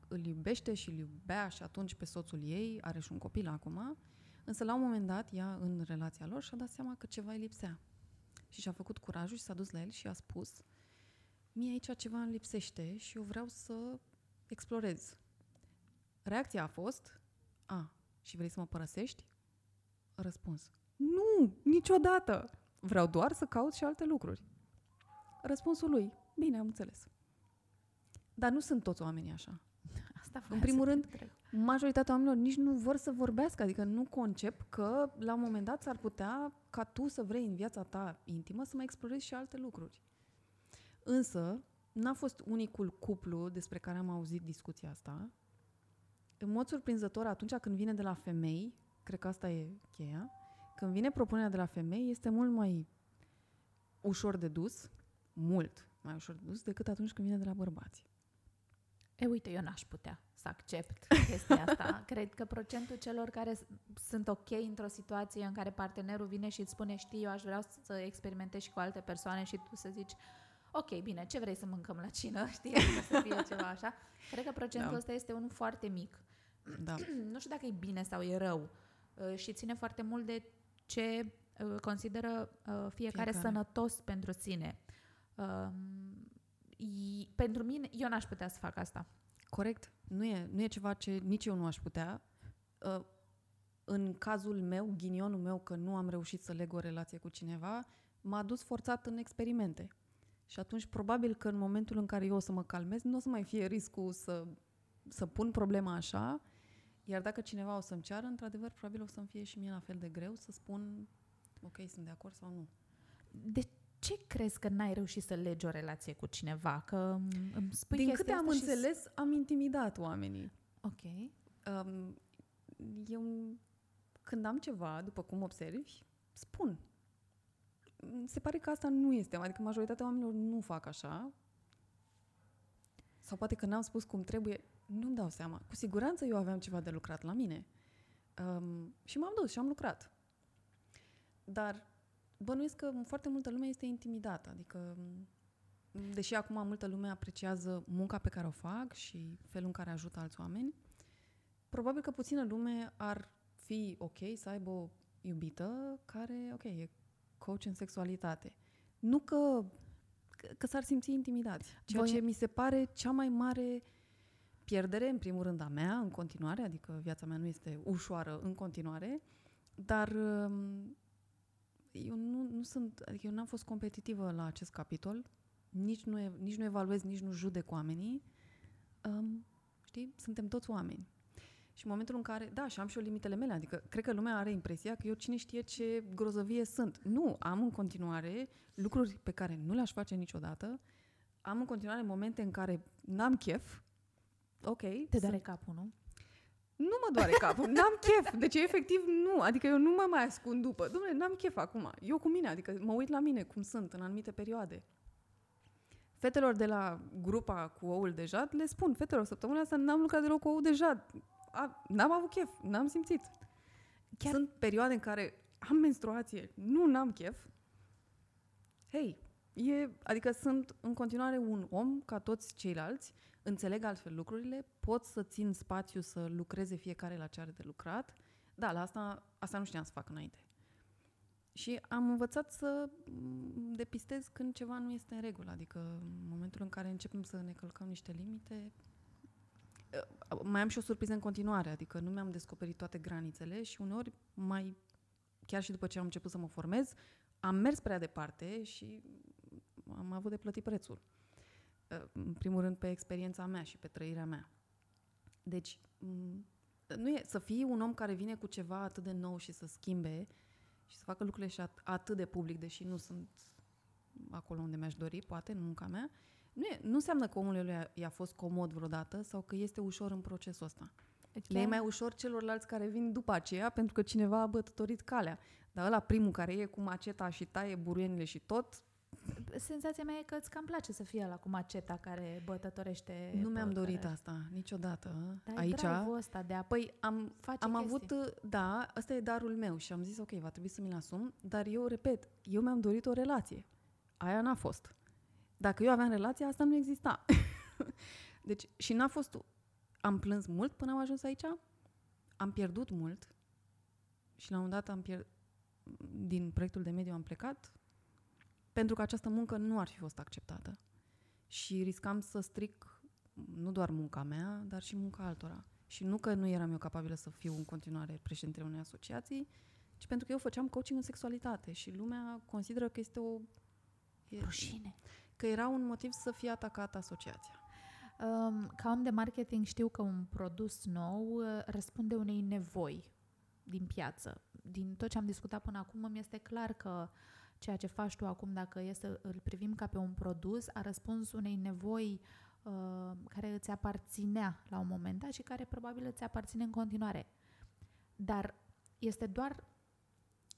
Speaker 2: Îl iubește și îl iubea și atunci pe soțul ei, are și un copil acum, însă la un moment dat, ea în relația lor și-a dat seama că ceva îi lipsea. Și și-a făcut curajul și s-a dus la el și a spus mie aici ceva îmi lipsește și eu vreau să explorez. Reacția a fost a, și vrei să mă părăsești? Răspuns. Nu, niciodată. Vreau doar să caut și alte lucruri. Răspunsul lui. Bine, am înțeles. Dar nu sunt toți oamenii așa.
Speaker 1: Asta
Speaker 2: În primul rând, majoritatea oamenilor nici nu vor să vorbească, adică nu concep că la un moment dat s-ar putea ca tu să vrei în viața ta intimă să mai explorezi și alte lucruri. Însă, n-a fost unicul cuplu despre care am auzit discuția asta. În mod surprinzător, atunci când vine de la femei, cred că asta e cheia, când vine propunerea de la femei, este mult mai ușor de dus, mult mai ușor de dus, decât atunci când vine de la bărbați.
Speaker 1: E, uite, eu n-aș putea să accept chestia asta. Cred că procentul celor care s- sunt ok într-o situație în care partenerul vine și îți spune, știi, eu aș vrea să experimentez și cu alte persoane și tu să zici, ok, bine, ce vrei să mâncăm la cină, știi, adică să fie ceva așa. Cred că procentul
Speaker 2: Da.
Speaker 1: ăsta este unul foarte mic.
Speaker 2: Da.
Speaker 1: nu știu dacă e bine sau e rău uh, și ține foarte mult de ce uh, consideră uh, fiecare,
Speaker 2: Fiecare.
Speaker 1: sănătos pentru sine. Um, i- pentru mine, eu n-aș putea să fac asta.
Speaker 2: Corect. Nu e, nu e ceva ce nici eu nu aș putea. Uh, În cazul meu, ghinionul meu că nu am reușit să leg o relație cu cineva, m-a dus forțat în experimente. Și atunci probabil că în momentul în care eu o să mă calmez, nu o să mai fie riscul să, să pun problema așa, iar dacă cineva o să-mi ceară, într-adevăr, probabil o să-mi fie și mie la fel de greu să spun ok, sunt de acord sau nu.
Speaker 1: De ce crezi că n-ai reușit să legi o relație cu cineva? Că m, îmi spui
Speaker 2: Din
Speaker 1: chestia
Speaker 2: câte am
Speaker 1: asta și s-
Speaker 2: înțeles, am intimidat oamenii.
Speaker 1: Ok.
Speaker 2: Um, eu, când am ceva, după cum observi, spun. Mm, Se pare că asta nu este, adică majoritatea oamenilor nu fac așa. Sau poate că n-am spus cum trebuie, nu-mi dau seama. Cu siguranță eu aveam ceva de lucrat la mine. Um, și m-am dus și am lucrat. Dar bănuiesc că foarte multă lume este intimidată. Adică, m, deși acum multă lume apreciază munca pe care o fac și felul în care ajută alți oameni, probabil că puțină lume ar fi ok să aibă o iubită care, ok, e coach în sexualitate. Nu că, că, că s-ar simți intimidați. Ceea
Speaker 1: Voi-
Speaker 2: ce mi se pare cea mai mare pierdere, în primul rând, a mea, în continuare, adică viața mea nu este ușoară în continuare, dar um, eu nu, nu sunt, adică eu n-am fost competitivă la acest capitol, nici nu, e, nici nu evaluez, nici nu judec oamenii. Um, știi? Suntem toți oameni. Și în momentul în care, da, și am și eu limitele mele, adică cred că lumea are impresia că eu cine știe ce grozăvie sunt. Nu, am în continuare lucruri pe care nu le-aș face niciodată, am în continuare momente în care n-am chef, ok.
Speaker 1: Te
Speaker 2: sunt-
Speaker 1: doare capul, nu?
Speaker 2: Nu mă doare capul, n-am chef. Deci, efectiv, nu. Adică eu nu mă mai ascund după. Dom'le, n-am chef acum. Eu cu mine, adică mă uit la mine cum sunt în anumite perioade. Fetelor de la grupa cu oul de jad le spun, fetelor, săptămâna asta n-am lucrat deloc cu oul de jad. A, n-am avut chef, n-am simțit.
Speaker 1: Chiar-
Speaker 2: Sunt perioade în care am menstruație, nu n-am chef. Hei, e, adică sunt în continuare un om ca toți ceilalți, înțeleg altfel lucrurile, pot să țin spațiu să lucreze fiecare la ce are de lucrat. Da, la asta, asta nu știam să fac înainte. Și am învățat să mm, depistez când ceva nu este în regulă. Adică în momentul în care începem să ne călcăm niște limite, uh, mai am și o surpriză în continuare, adică nu mi-am descoperit toate granițele și uneori mai, chiar și după ce am început să mă formez, am mers prea departe și am avut de plătit prețul. Uh, în primul rând pe experiența mea și pe trăirea mea. Deci, mm, nu e să fii un om care vine cu ceva atât de nou și să schimbe și să facă lucrurile și at- atât de public, deși nu sunt acolo unde mi-aș dori, poate, în munca mea, nu, e, nu înseamnă că omul lui i-a fost comod vreodată sau că este ușor în procesul ăsta.
Speaker 1: Deci
Speaker 2: Le e
Speaker 1: chiar-
Speaker 2: mai ușor celorlalți care vin după aceea pentru că cineva a bătătorit calea. Dar ăla primul care e cu maceta și taie buruienile și tot,
Speaker 1: Senzația mea e că îți cam place să fie la cu maceta care bătătorește
Speaker 2: nu mi-am
Speaker 1: pe
Speaker 2: dorit
Speaker 1: care-
Speaker 2: asta niciodată.
Speaker 1: Dar
Speaker 2: Aici,
Speaker 1: drive-ul ăsta de a
Speaker 2: Păi am,
Speaker 1: face
Speaker 2: am
Speaker 1: chestii.
Speaker 2: avut, da, ăsta e darul meu și am zis, ok, va trebui să mi-l asum, dar eu repet, eu mi-am dorit o relație. Aia n-a fost. Dacă eu aveam relația, asta nu exista. deci, și n-a fost... Am plâns mult până am ajuns aici, am pierdut mult și la un moment dat am pierd... din proiectul de mediu am plecat pentru că această muncă nu ar fi fost acceptată. Și riscam să stric nu doar munca mea, dar și munca altora. Și nu că nu eram eu capabilă să fiu în continuare președintele unei asociații, ci pentru că eu făceam coaching în sexualitate și lumea consideră că este o... E,
Speaker 1: rușine.
Speaker 2: că era un motiv să fie atacată asociația.
Speaker 1: Um, ca om de marketing știu că un produs nou uh, răspunde unei nevoi din piață. Din tot ce am discutat până acum, îmi este clar că ceea ce faci tu acum, dacă e să îl privim ca pe un produs, a răspuns unei nevoi uh, care îți aparținea la un moment dat și care probabil îți aparține în continuare. Dar este doar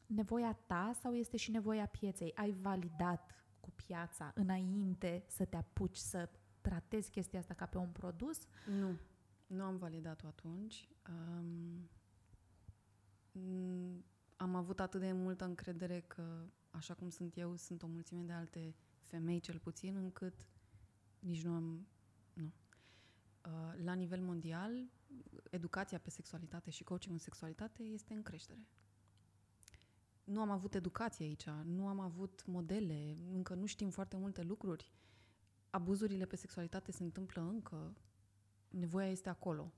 Speaker 1: nevoia ta sau este și nevoia pieței? Ai validat cu piața înainte să te apuci să tratezi chestia asta ca pe un produs?
Speaker 2: Nu, nu am validat-o atunci. Um, mm, am avut atât de multă încredere că, așa cum sunt eu, sunt o mulțime de alte femei, cel puțin, încât nici nu am... Nu. Uh, la nivel mondial, educația pe sexualitate și coaching în sexualitate este în creștere. Nu am avut educație aici, nu am avut modele, încă nu știm foarte multe lucruri. Abuzurile pe sexualitate se întâmplă încă, nevoia este acolo.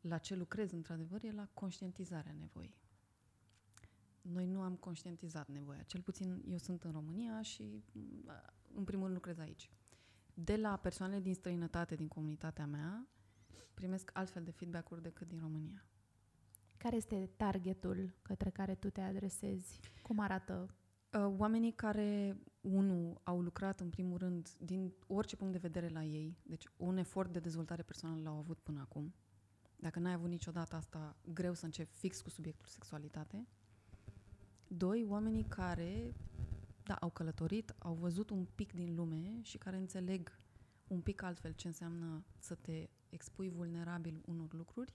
Speaker 2: La ce lucrez, într-adevăr, e la conștientizarea nevoii. Noi nu am conștientizat nevoia. Cel puțin eu sunt în România și, în primul rând, lucrez aici. De la persoanele din străinătate, din comunitatea mea, primesc altfel de feedback-uri decât din România.
Speaker 1: Care este targetul către care tu te adresezi? Cum arată?
Speaker 2: Uh, Oamenii care, unu, au lucrat în primul rând din orice punct de vedere la ei, deci un efort de dezvoltare personală l-au avut până acum. Dacă n-ai avut niciodată asta, greu să începi fix cu subiectul sexualitate. Doi, oamenii care, da, au călătorit, au văzut un pic din lume și care înțeleg un pic altfel ce înseamnă să te expui vulnerabil unor lucruri,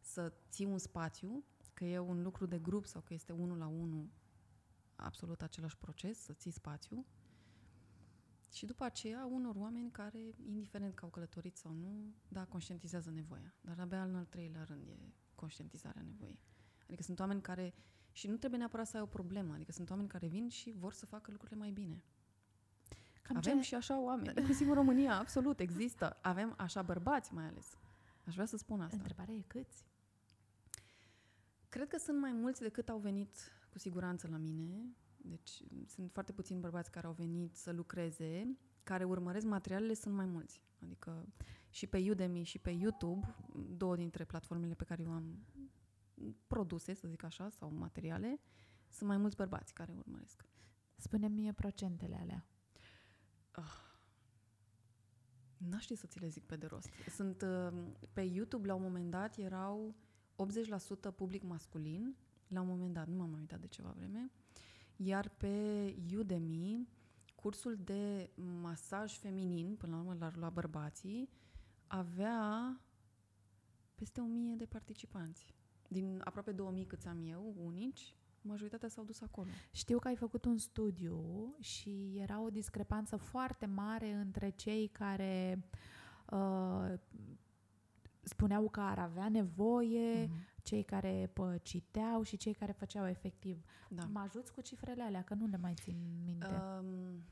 Speaker 2: să ții un spațiu, că e un lucru de grup sau că este unul la unul, absolut același proces, să ții spațiu. Și după aceea, unor oameni care, indiferent că au călătorit sau nu, da, conștientizează nevoia. Dar abia în al treilea rând e conștientizarea nevoii. Adică sunt oameni care, și nu trebuie neapărat să ai o problemă, adică sunt oameni care vin și vor să facă lucrurile mai bine.
Speaker 1: Cam
Speaker 2: Avem
Speaker 1: ce...
Speaker 2: și așa oameni, inclusiv în România, absolut, există. Avem așa bărbați mai ales. Aș vrea să spun asta.
Speaker 1: Întrebarea e câți?
Speaker 2: Cred că sunt mai mulți decât au venit cu siguranță la mine. Deci sunt foarte puțini bărbați care au venit să lucreze, care urmăresc materialele, sunt mai mulți. Adică și pe Udemy și pe YouTube, două dintre platformele pe care eu am produse, să zic așa, sau materiale, sunt mai mulți bărbați care urmăresc.
Speaker 1: Spune-mi mie procentele alea.
Speaker 2: N-aș ști să ți le zic pe de rost. Sunt uh, pe YouTube la un moment dat erau 80% public masculin, la un moment dat, nu m-am mai uitat de ceva vreme, iar pe Udemy cursul de masaj feminin, până la urmă l-ar lua bărbații, avea peste 1000 de participanți. Din aproape 2000 câți am eu, unici, majoritatea s-au dus acolo.
Speaker 1: Știu că ai făcut un studiu și era o discrepanță foarte mare între cei care uh, spuneau că ar avea nevoie
Speaker 2: Mhm.
Speaker 1: cei care pă, citeau și cei care făceau efectiv.
Speaker 2: Da.
Speaker 1: Mă ajuți cu cifrele alea, că nu le mai țin minte.
Speaker 2: Um,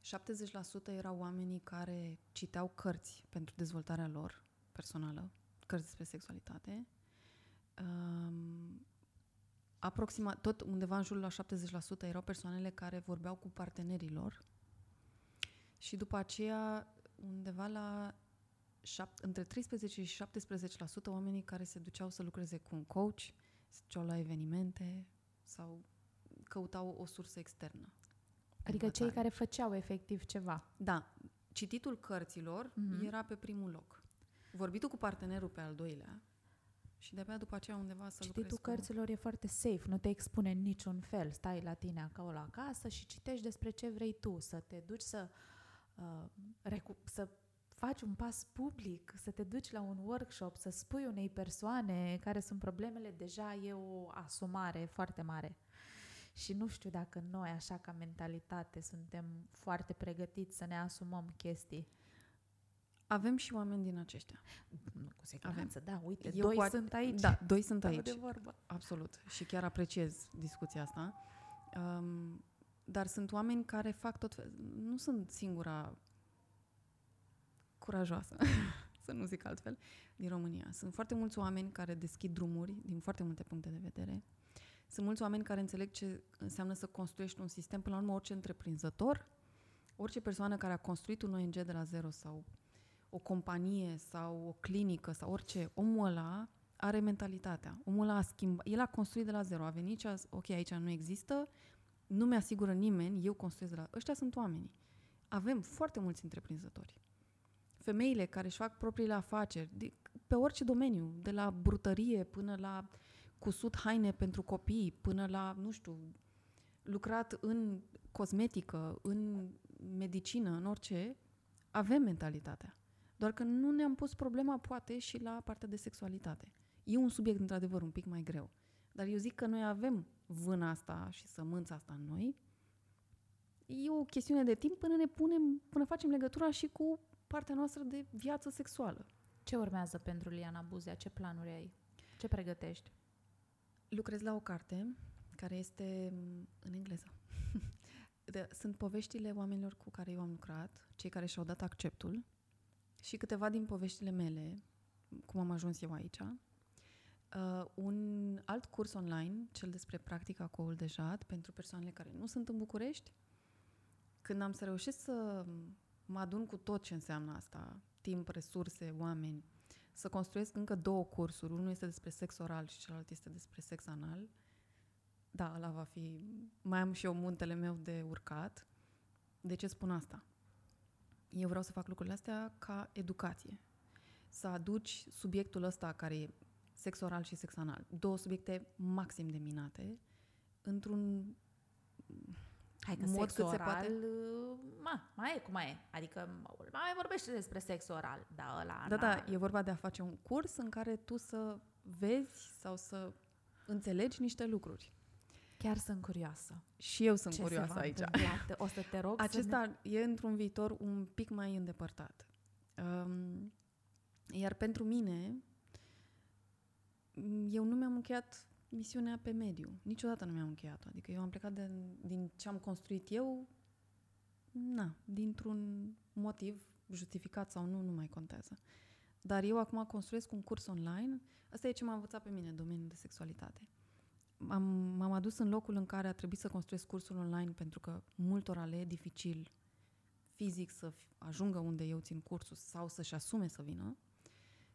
Speaker 2: 70% erau oamenii care citeau cărți pentru dezvoltarea lor personală, cărți despre sexualitate. Um, aproximat, tot undeva în jurul la 70% erau persoanele care vorbeau cu partenerii lor și după aceea undeva la șap- între 13 și 17% oamenii care se duceau să lucreze cu un coach, se duceau la evenimente sau căutau o sursă externă. de
Speaker 1: adică cei
Speaker 2: învățare.
Speaker 1: care făceau efectiv ceva.
Speaker 2: Da, cititul cărților
Speaker 1: Mhm.
Speaker 2: era pe primul loc. Vorbitul cu partenerul pe al doilea și de-abia după aceea undeva să
Speaker 1: Cititul
Speaker 2: lucrezi cu...
Speaker 1: cărților e foarte safe, nu te expune în niciun fel. Stai la tine acolo acasă și citești despre ce vrei tu, să te duci să, uh, recu- să faci un pas public, să te duci la un workshop, să spui unei persoane care sunt problemele, deja e o asumare foarte mare. Și nu știu dacă noi, așa ca mentalitate, suntem foarte pregătiți să ne asumăm chestii.
Speaker 2: Avem și oameni din aceștia.
Speaker 1: Nu, cu siguranță, da, uite,
Speaker 2: Eu
Speaker 1: doi
Speaker 2: cu a-
Speaker 1: sunt aici.
Speaker 2: Da, doi sunt
Speaker 1: Stau
Speaker 2: aici.
Speaker 1: de vorbă.
Speaker 2: Absolut. Și chiar apreciez discuția asta. Um, dar sunt oameni care fac tot fel... Nu sunt singura curajoasă, să nu zic altfel, din România. Sunt foarte mulți oameni care deschid drumuri din foarte multe puncte de vedere. Sunt mulți oameni care înțeleg ce înseamnă să construiești un sistem. Până la urmă, orice întreprinzător, orice persoană care a construit un ONG de la zero sau o companie sau o clinică sau orice, omul ăla are mentalitatea. Omul ăla a schimbat, el a construit de la zero, a venit și a zis, ok, aici nu există, nu mi-asigură nimeni, eu construiesc de la... Ăștia sunt oamenii. Avem foarte mulți întreprinzători. Femeile care își fac propriile afaceri, de, pe orice domeniu, de la brutărie până la cusut haine pentru copii, până la, nu știu, lucrat în cosmetică, în medicină, în orice, avem mentalitatea. Doar că nu ne-am pus problema, poate, și la partea de sexualitate. E un subiect, într-adevăr, un pic mai greu. Dar eu zic că noi avem vâna asta și sămânța asta în noi. E o chestiune de timp până ne punem, până facem legătura și cu partea noastră de viață sexuală.
Speaker 1: Ce urmează pentru Liana Buzea? Ce planuri ai? Ce pregătești?
Speaker 2: Lucrez la o carte care este m, în engleză. De- Sunt poveștile oamenilor cu care eu am lucrat, cei care și-au dat acceptul și câteva din poveștile mele, cum am ajuns eu aici. Uh, un alt curs online, cel despre practica cu oul de jad, pentru persoanele care nu sunt în București. Când am să reușesc să mă adun cu tot ce înseamnă asta, timp, resurse, oameni, să construiesc încă două cursuri. Unul este despre sex oral și celălalt este despre sex anal. Da, ăla va fi... Mai am și eu muntele meu de urcat. De ce spun asta? Eu vreau să fac lucrurile astea ca educație. Să aduci subiectul ăsta care e sex oral și sex anal, două subiecte maxim de minate, într-un
Speaker 1: Hai că
Speaker 2: Mod
Speaker 1: sex
Speaker 2: cât se
Speaker 1: oral,
Speaker 2: poate.
Speaker 1: uh, ma, mai e cum mai e. Adică mai vorbește despre sex oral, da, ăla,
Speaker 2: Da,
Speaker 1: na.
Speaker 2: da, e vorba de a face un curs în care tu să vezi sau să înțelegi niște lucruri.
Speaker 1: Chiar sunt curioasă.
Speaker 2: Și eu sunt
Speaker 1: Ce
Speaker 2: curioasă
Speaker 1: se va
Speaker 2: aici.
Speaker 1: întâmpla? Te- O să te rog să ne...
Speaker 2: Acesta e într-un viitor un pic mai îndepărtat. Um, iar pentru mine, m, eu nu mi-am încheiat misiunea pe mediu. Niciodată nu mi-am încheiat-o. Adică eu am plecat de, din ce am construit eu, na, dintr-un motiv justificat sau nu, nu mai contează. Dar eu acum construiesc un curs online. Asta e ce m-a învățat pe mine, domeniul de sexualitate. Am, m-am adus în locul în care a trebuit să construiesc cursul online pentru că multora le e dificil fizic să f- ajungă unde eu țin cursul sau să-și asume să vină.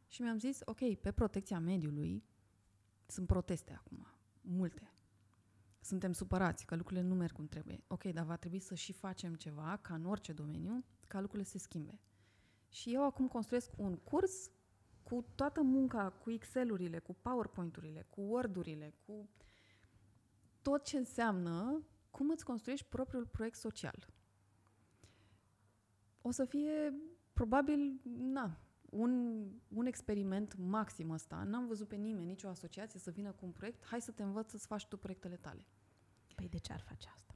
Speaker 2: Și mi-am zis, ok, pe protecția mediului sunt proteste acum, multe. Suntem supărați că lucrurile nu merg cum trebuie. Ok, dar va trebui să și facem ceva, ca în orice domeniu, ca lucrurile să se schimbe. Și eu acum construiesc un curs cu toată munca, cu Excel-urile, cu PowerPoint-urile, cu Word-urile, cu tot ce înseamnă cum îți construiești propriul proiect social. O să fie probabil, na, un, un experiment maxim ăsta. N-am văzut pe nimeni, nicio asociație să vină cu un proiect, hai să te învăț să-ți faci tu proiectele tale.
Speaker 1: Păi de ce ar face asta?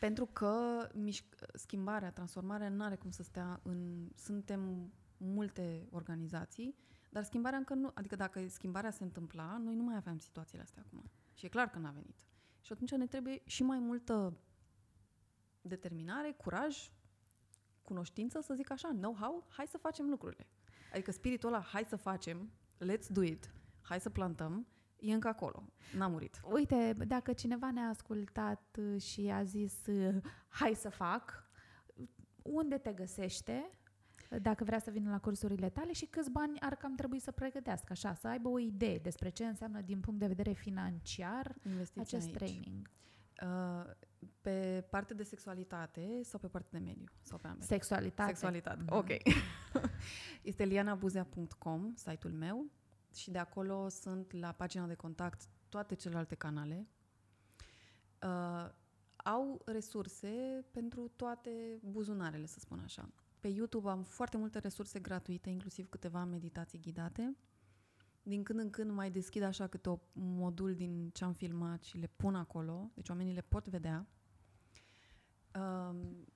Speaker 2: Pentru că mișc- schimbarea, transformarea nu are cum să stea în... Suntem multe organizații, dar schimbarea încă nu... Adică dacă schimbarea se întâmpla, noi nu mai aveam situațiile astea acum. Și e clar că n-a venit. Și atunci ne trebuie și mai multă determinare, curaj, cunoștință, să zic așa, know-how, hai să facem lucrurile. Adică spiritul ăla, hai să facem, let's do it, hai să plantăm, e încă acolo, n-a murit.
Speaker 1: Uite, dacă cineva ne-a ascultat uh, și a zis uh, hai să fac, unde te găsește? Dacă vrea să vină la cursurile tale și câți bani ar cam trebui să pregătească, așa, să aibă o idee despre ce înseamnă din punct de vedere financiar
Speaker 2: Investiția
Speaker 1: acest
Speaker 2: aici.
Speaker 1: training.
Speaker 2: Uh, pe parte de sexualitate sau pe parte de mediu? Sau pe ambele?
Speaker 1: Sexualitate.
Speaker 2: Sexualitate,
Speaker 1: Mhm.
Speaker 2: ok. este lianabuzea.com, site-ul meu, și de acolo sunt la pagina de contact toate celelalte canale. Uh, au resurse pentru toate buzunarele, să spun așa. Pe YouTube am foarte multe resurse gratuite, inclusiv câteva meditații ghidate. Din când în când mai deschid așa câte o modul din ce am filmat și le pun acolo, deci oamenii le pot vedea. Um,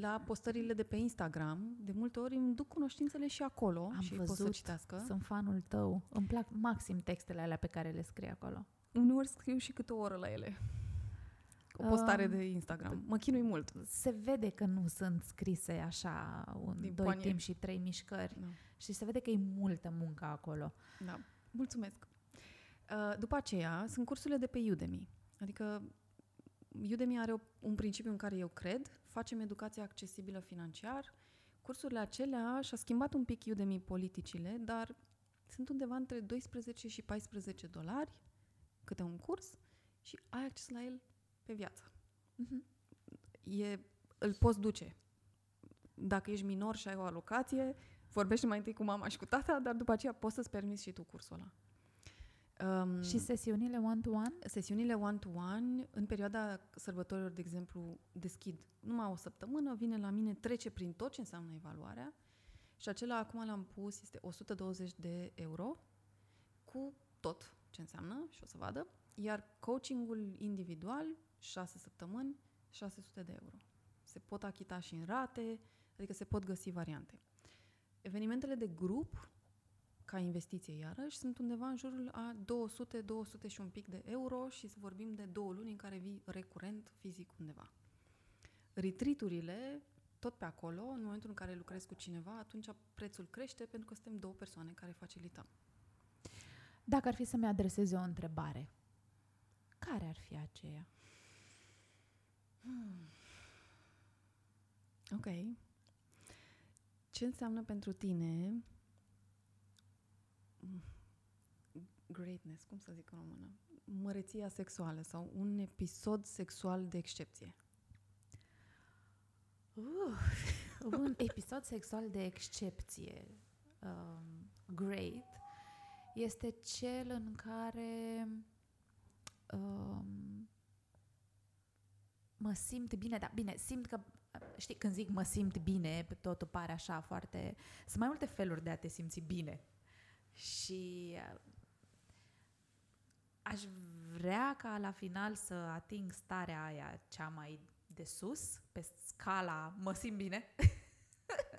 Speaker 2: la postările de pe Instagram, de multe ori îmi duc cunoștințele și acolo
Speaker 1: Am
Speaker 2: și ei pot să
Speaker 1: văzut.
Speaker 2: citească.
Speaker 1: Sunt fanul tău. Îmi plac maxim textele alea pe care le scrii acolo.
Speaker 2: Uneori scriu și câte o oră la ele. O postare
Speaker 1: Um,
Speaker 2: de Instagram. Mă chinui mult.
Speaker 1: Se vede că nu sunt scrise așa un,
Speaker 2: Din
Speaker 1: doi
Speaker 2: poanie.
Speaker 1: timp și trei mișcări.
Speaker 2: Da.
Speaker 1: Și se vede că e multă muncă acolo.
Speaker 2: Da, mulțumesc. Uh, După aceea, sunt cursurile de pe Udemy. Adică Udemy are o, un principiu în care eu cred, facem educație accesibilă financiar. Cursurile acelea și-a schimbat un pic Udemy politicile, dar sunt undeva între 12 și 14 dolari câte un curs și ai acces la el pe viață.
Speaker 1: Mhm.
Speaker 2: E, îl poți duce. Dacă ești minor și ai o alocație, vorbește mai întâi cu mama și cu tata, dar după aceea poți să-ți permiți și tu cursul ăla. Um,
Speaker 1: Și sesiunile one-to-one?
Speaker 2: Sesiunile one-to-one, în perioada sărbătorilor, de exemplu, deschid numai o săptămână, vine la mine, trece prin tot ce înseamnă evaluarea și acela acum l-am pus, este 120 de euro cu tot ce înseamnă și o să vadă, iar coachingul individual, 6 săptămâni, 600 de euro. Se pot achita și în rate, adică se pot găsi variante. Evenimentele de grup, ca investiție iarăși, sunt undeva în jurul a 200, 200 și un pic de euro și să vorbim de două luni în care vii recurent fizic undeva. Retreaturile, tot pe acolo, în momentul în care lucrezi cu cineva, atunci prețul crește pentru că suntem două persoane care facilităm.
Speaker 1: Dacă ar fi să-mi adreseze o întrebare, care ar fi aceea?
Speaker 2: Ok. Ce înseamnă pentru tine mm, greatness, cum să zic în română? Măreția sexuală sau un episod sexual de excepție.
Speaker 1: Un episod sexual de excepție, um, great, este cel în care um, mă simt bine, dar bine, simt că, știi, când zic mă simt bine, totul pare așa foarte... Sunt mai multe feluri de a te simți bine. Și uh, aș vrea ca la final să ating starea aia cea mai de sus, pe scala mă simt bine.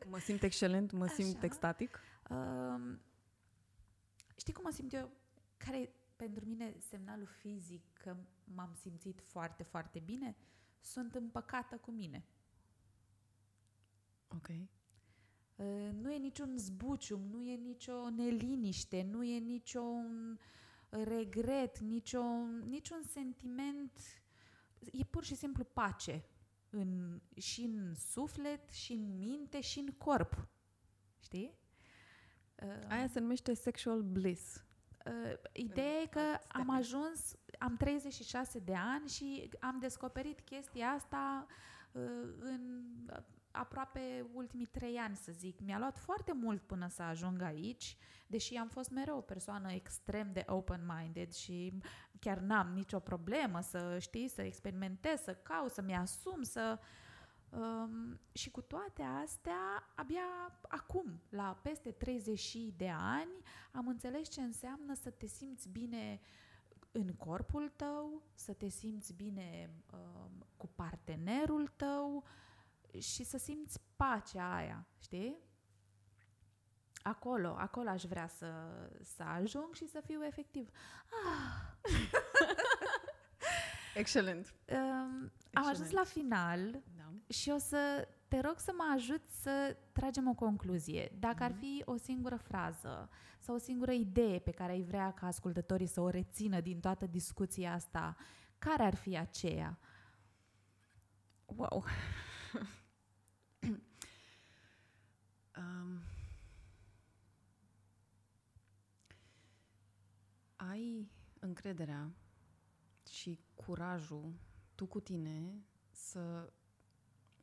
Speaker 2: Mă simt excelent, mă simt
Speaker 1: Așa.
Speaker 2: extatic.
Speaker 1: Um, știi cum mă simt eu? Care e pentru mine semnalul fizic că m-am simțit foarte, foarte bine? Sunt împăcată cu mine.
Speaker 2: Ok.
Speaker 1: Uh, nu e niciun zbucium, nu e nicio neliniște, nu e niciun regret, nicio, niciun sentiment. E pur și simplu pace în, și în suflet, și în minte, și în corp. Știi? Uh,
Speaker 2: Aia se numește sexual bliss.
Speaker 1: Uh, ideea e că
Speaker 2: alt
Speaker 1: am
Speaker 2: termen.
Speaker 1: ajuns, am 36 de ani și am descoperit chestia asta uh, în uh, aproape ultimii trei ani, să zic. Mi-a luat foarte mult până să ajung aici, deși am fost mereu o persoană extrem de open-minded și chiar n-am nicio problemă să știi, să experimentez, să caut, să-mi asum, să... Um, și cu toate astea, abia acum, la peste 30 de ani, am înțeles ce înseamnă să te simți bine în corpul tău, să te simți bine uh, cu partenerul tău și să simți pacea aia, știi? Acolo, acolo aș vrea să, să ajung și să fiu efectiv. Ah.
Speaker 2: Excelent.
Speaker 1: Um, am ajuns la final
Speaker 2: Da.
Speaker 1: și o să te rog să mă ajut să tragem o concluzie. Dacă ar
Speaker 2: Mhm.
Speaker 1: fi o singură frază sau o singură idee pe care ai vrea ca ascultătorii să o rețină din toată discuția asta, care ar fi aceea?
Speaker 2: Wow. um, ai încrederea și curajul tu cu tine să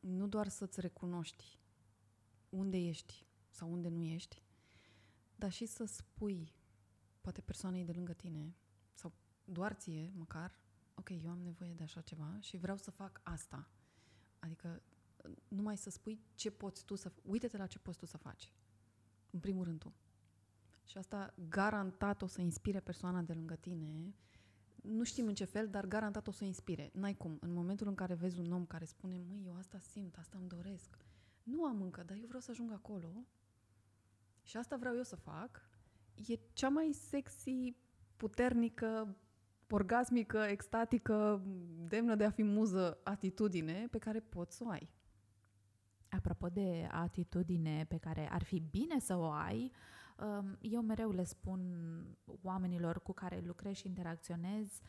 Speaker 2: nu doar să-ți recunoști unde ești sau unde nu ești, dar și să spui poate persoanei de lângă tine sau doar ție măcar, ok, eu am nevoie de așa ceva și vreau să fac asta. Adică numai să spui ce poți tu să... Uite-te la ce poți tu să faci. În primul rând tu. Și asta garantat o să inspire persoana de lângă tine. Nu știm în ce fel, dar garantat o să inspire. N-ai cum. În momentul în care vezi un om care spune, măi, eu asta simt, asta îmi doresc. Nu am încă, dar eu vreau să ajung acolo. Și asta vreau eu să fac. E cea mai sexy, puternică, orgasmică, extatică, demnă de a fi muză atitudine pe care poți să o ai.
Speaker 1: Apropo de atitudine pe care ar fi bine să o ai, um, eu mereu le spun oamenilor cu care lucrez și interacționez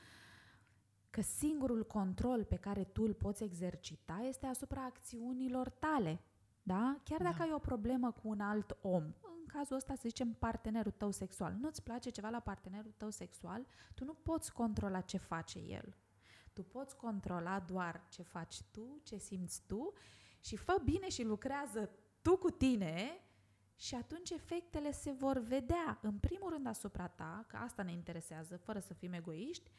Speaker 1: că singurul control pe care tu îl poți exercita este asupra acțiunilor tale. Da? Chiar dacă
Speaker 2: Da.
Speaker 1: ai o problemă cu un alt om, în cazul ăsta să zicem partenerul tău sexual, nu-ți place ceva la partenerul tău sexual, tu nu poți controla ce face el. Tu poți controla doar ce faci tu, ce simți tu și fă bine și lucrează tu cu tine și atunci efectele se vor vedea, în primul rând asupra ta, că asta ne interesează, fără să fim egoiști,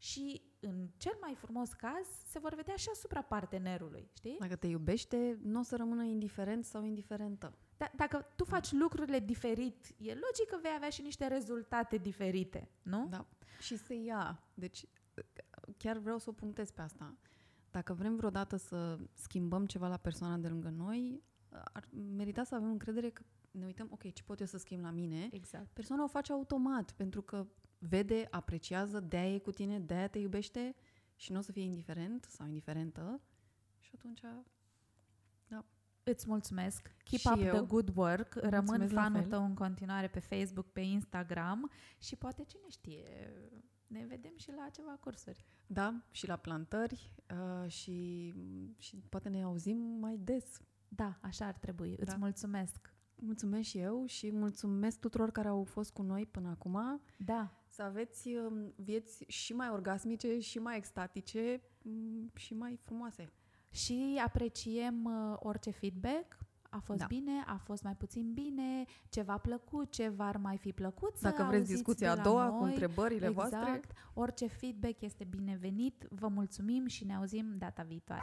Speaker 1: și în cel mai frumos caz se vor vedea și asupra partenerului, știi?
Speaker 2: Dacă te iubește, nu o să rămână indiferent sau indiferentă.
Speaker 1: Da, dacă tu faci lucrurile diferit, e logic că vei avea și niște rezultate diferite, nu?
Speaker 2: Da. Și se ia. Deci, chiar vreau să o punctez pe asta. Dacă vrem vreodată să schimbăm ceva la persoana de lângă noi, ar merita să avem încredere că ne uităm, ok, ce pot eu să schimb la mine?
Speaker 1: Exact.
Speaker 2: Persoana o face automat, pentru că vede, apreciază, de-aia e cu tine, de-aia te iubește și nu o să fie indiferent sau indiferentă. Și atunci,
Speaker 1: Îți mulțumesc. Keep
Speaker 2: Și
Speaker 1: up
Speaker 2: eu.
Speaker 1: the good work. Rămân
Speaker 2: Mulțumesc la
Speaker 1: fanul
Speaker 2: fel.
Speaker 1: tău în continuare pe Facebook, pe Instagram și poate cine știe, ne vedem și la ceva cursuri.
Speaker 2: da, și la plantări uh, și, și poate ne auzim mai des.
Speaker 1: Da, așa ar trebui. Îți
Speaker 2: Da.
Speaker 1: mulțumesc.
Speaker 2: Mulțumesc și eu și mulțumesc tuturor care au fost cu noi până acum.
Speaker 1: Da,
Speaker 2: Să aveți um, vieți și mai orgasmice, și mai extatice, um, și mai frumoase.
Speaker 1: și apreciem uh, orice feedback. A fost
Speaker 2: Da.
Speaker 1: bine, a fost mai puțin bine, ce v-a plăcut, ce v-ar mai fi plăcut să
Speaker 2: Dacă vreți
Speaker 1: auziți
Speaker 2: discuția
Speaker 1: de
Speaker 2: a
Speaker 1: la
Speaker 2: doua cu
Speaker 1: noi.
Speaker 2: întrebările
Speaker 1: exact.
Speaker 2: voastre,
Speaker 1: Orice feedback este binevenit. Vă mulțumim și ne auzim data viitoare.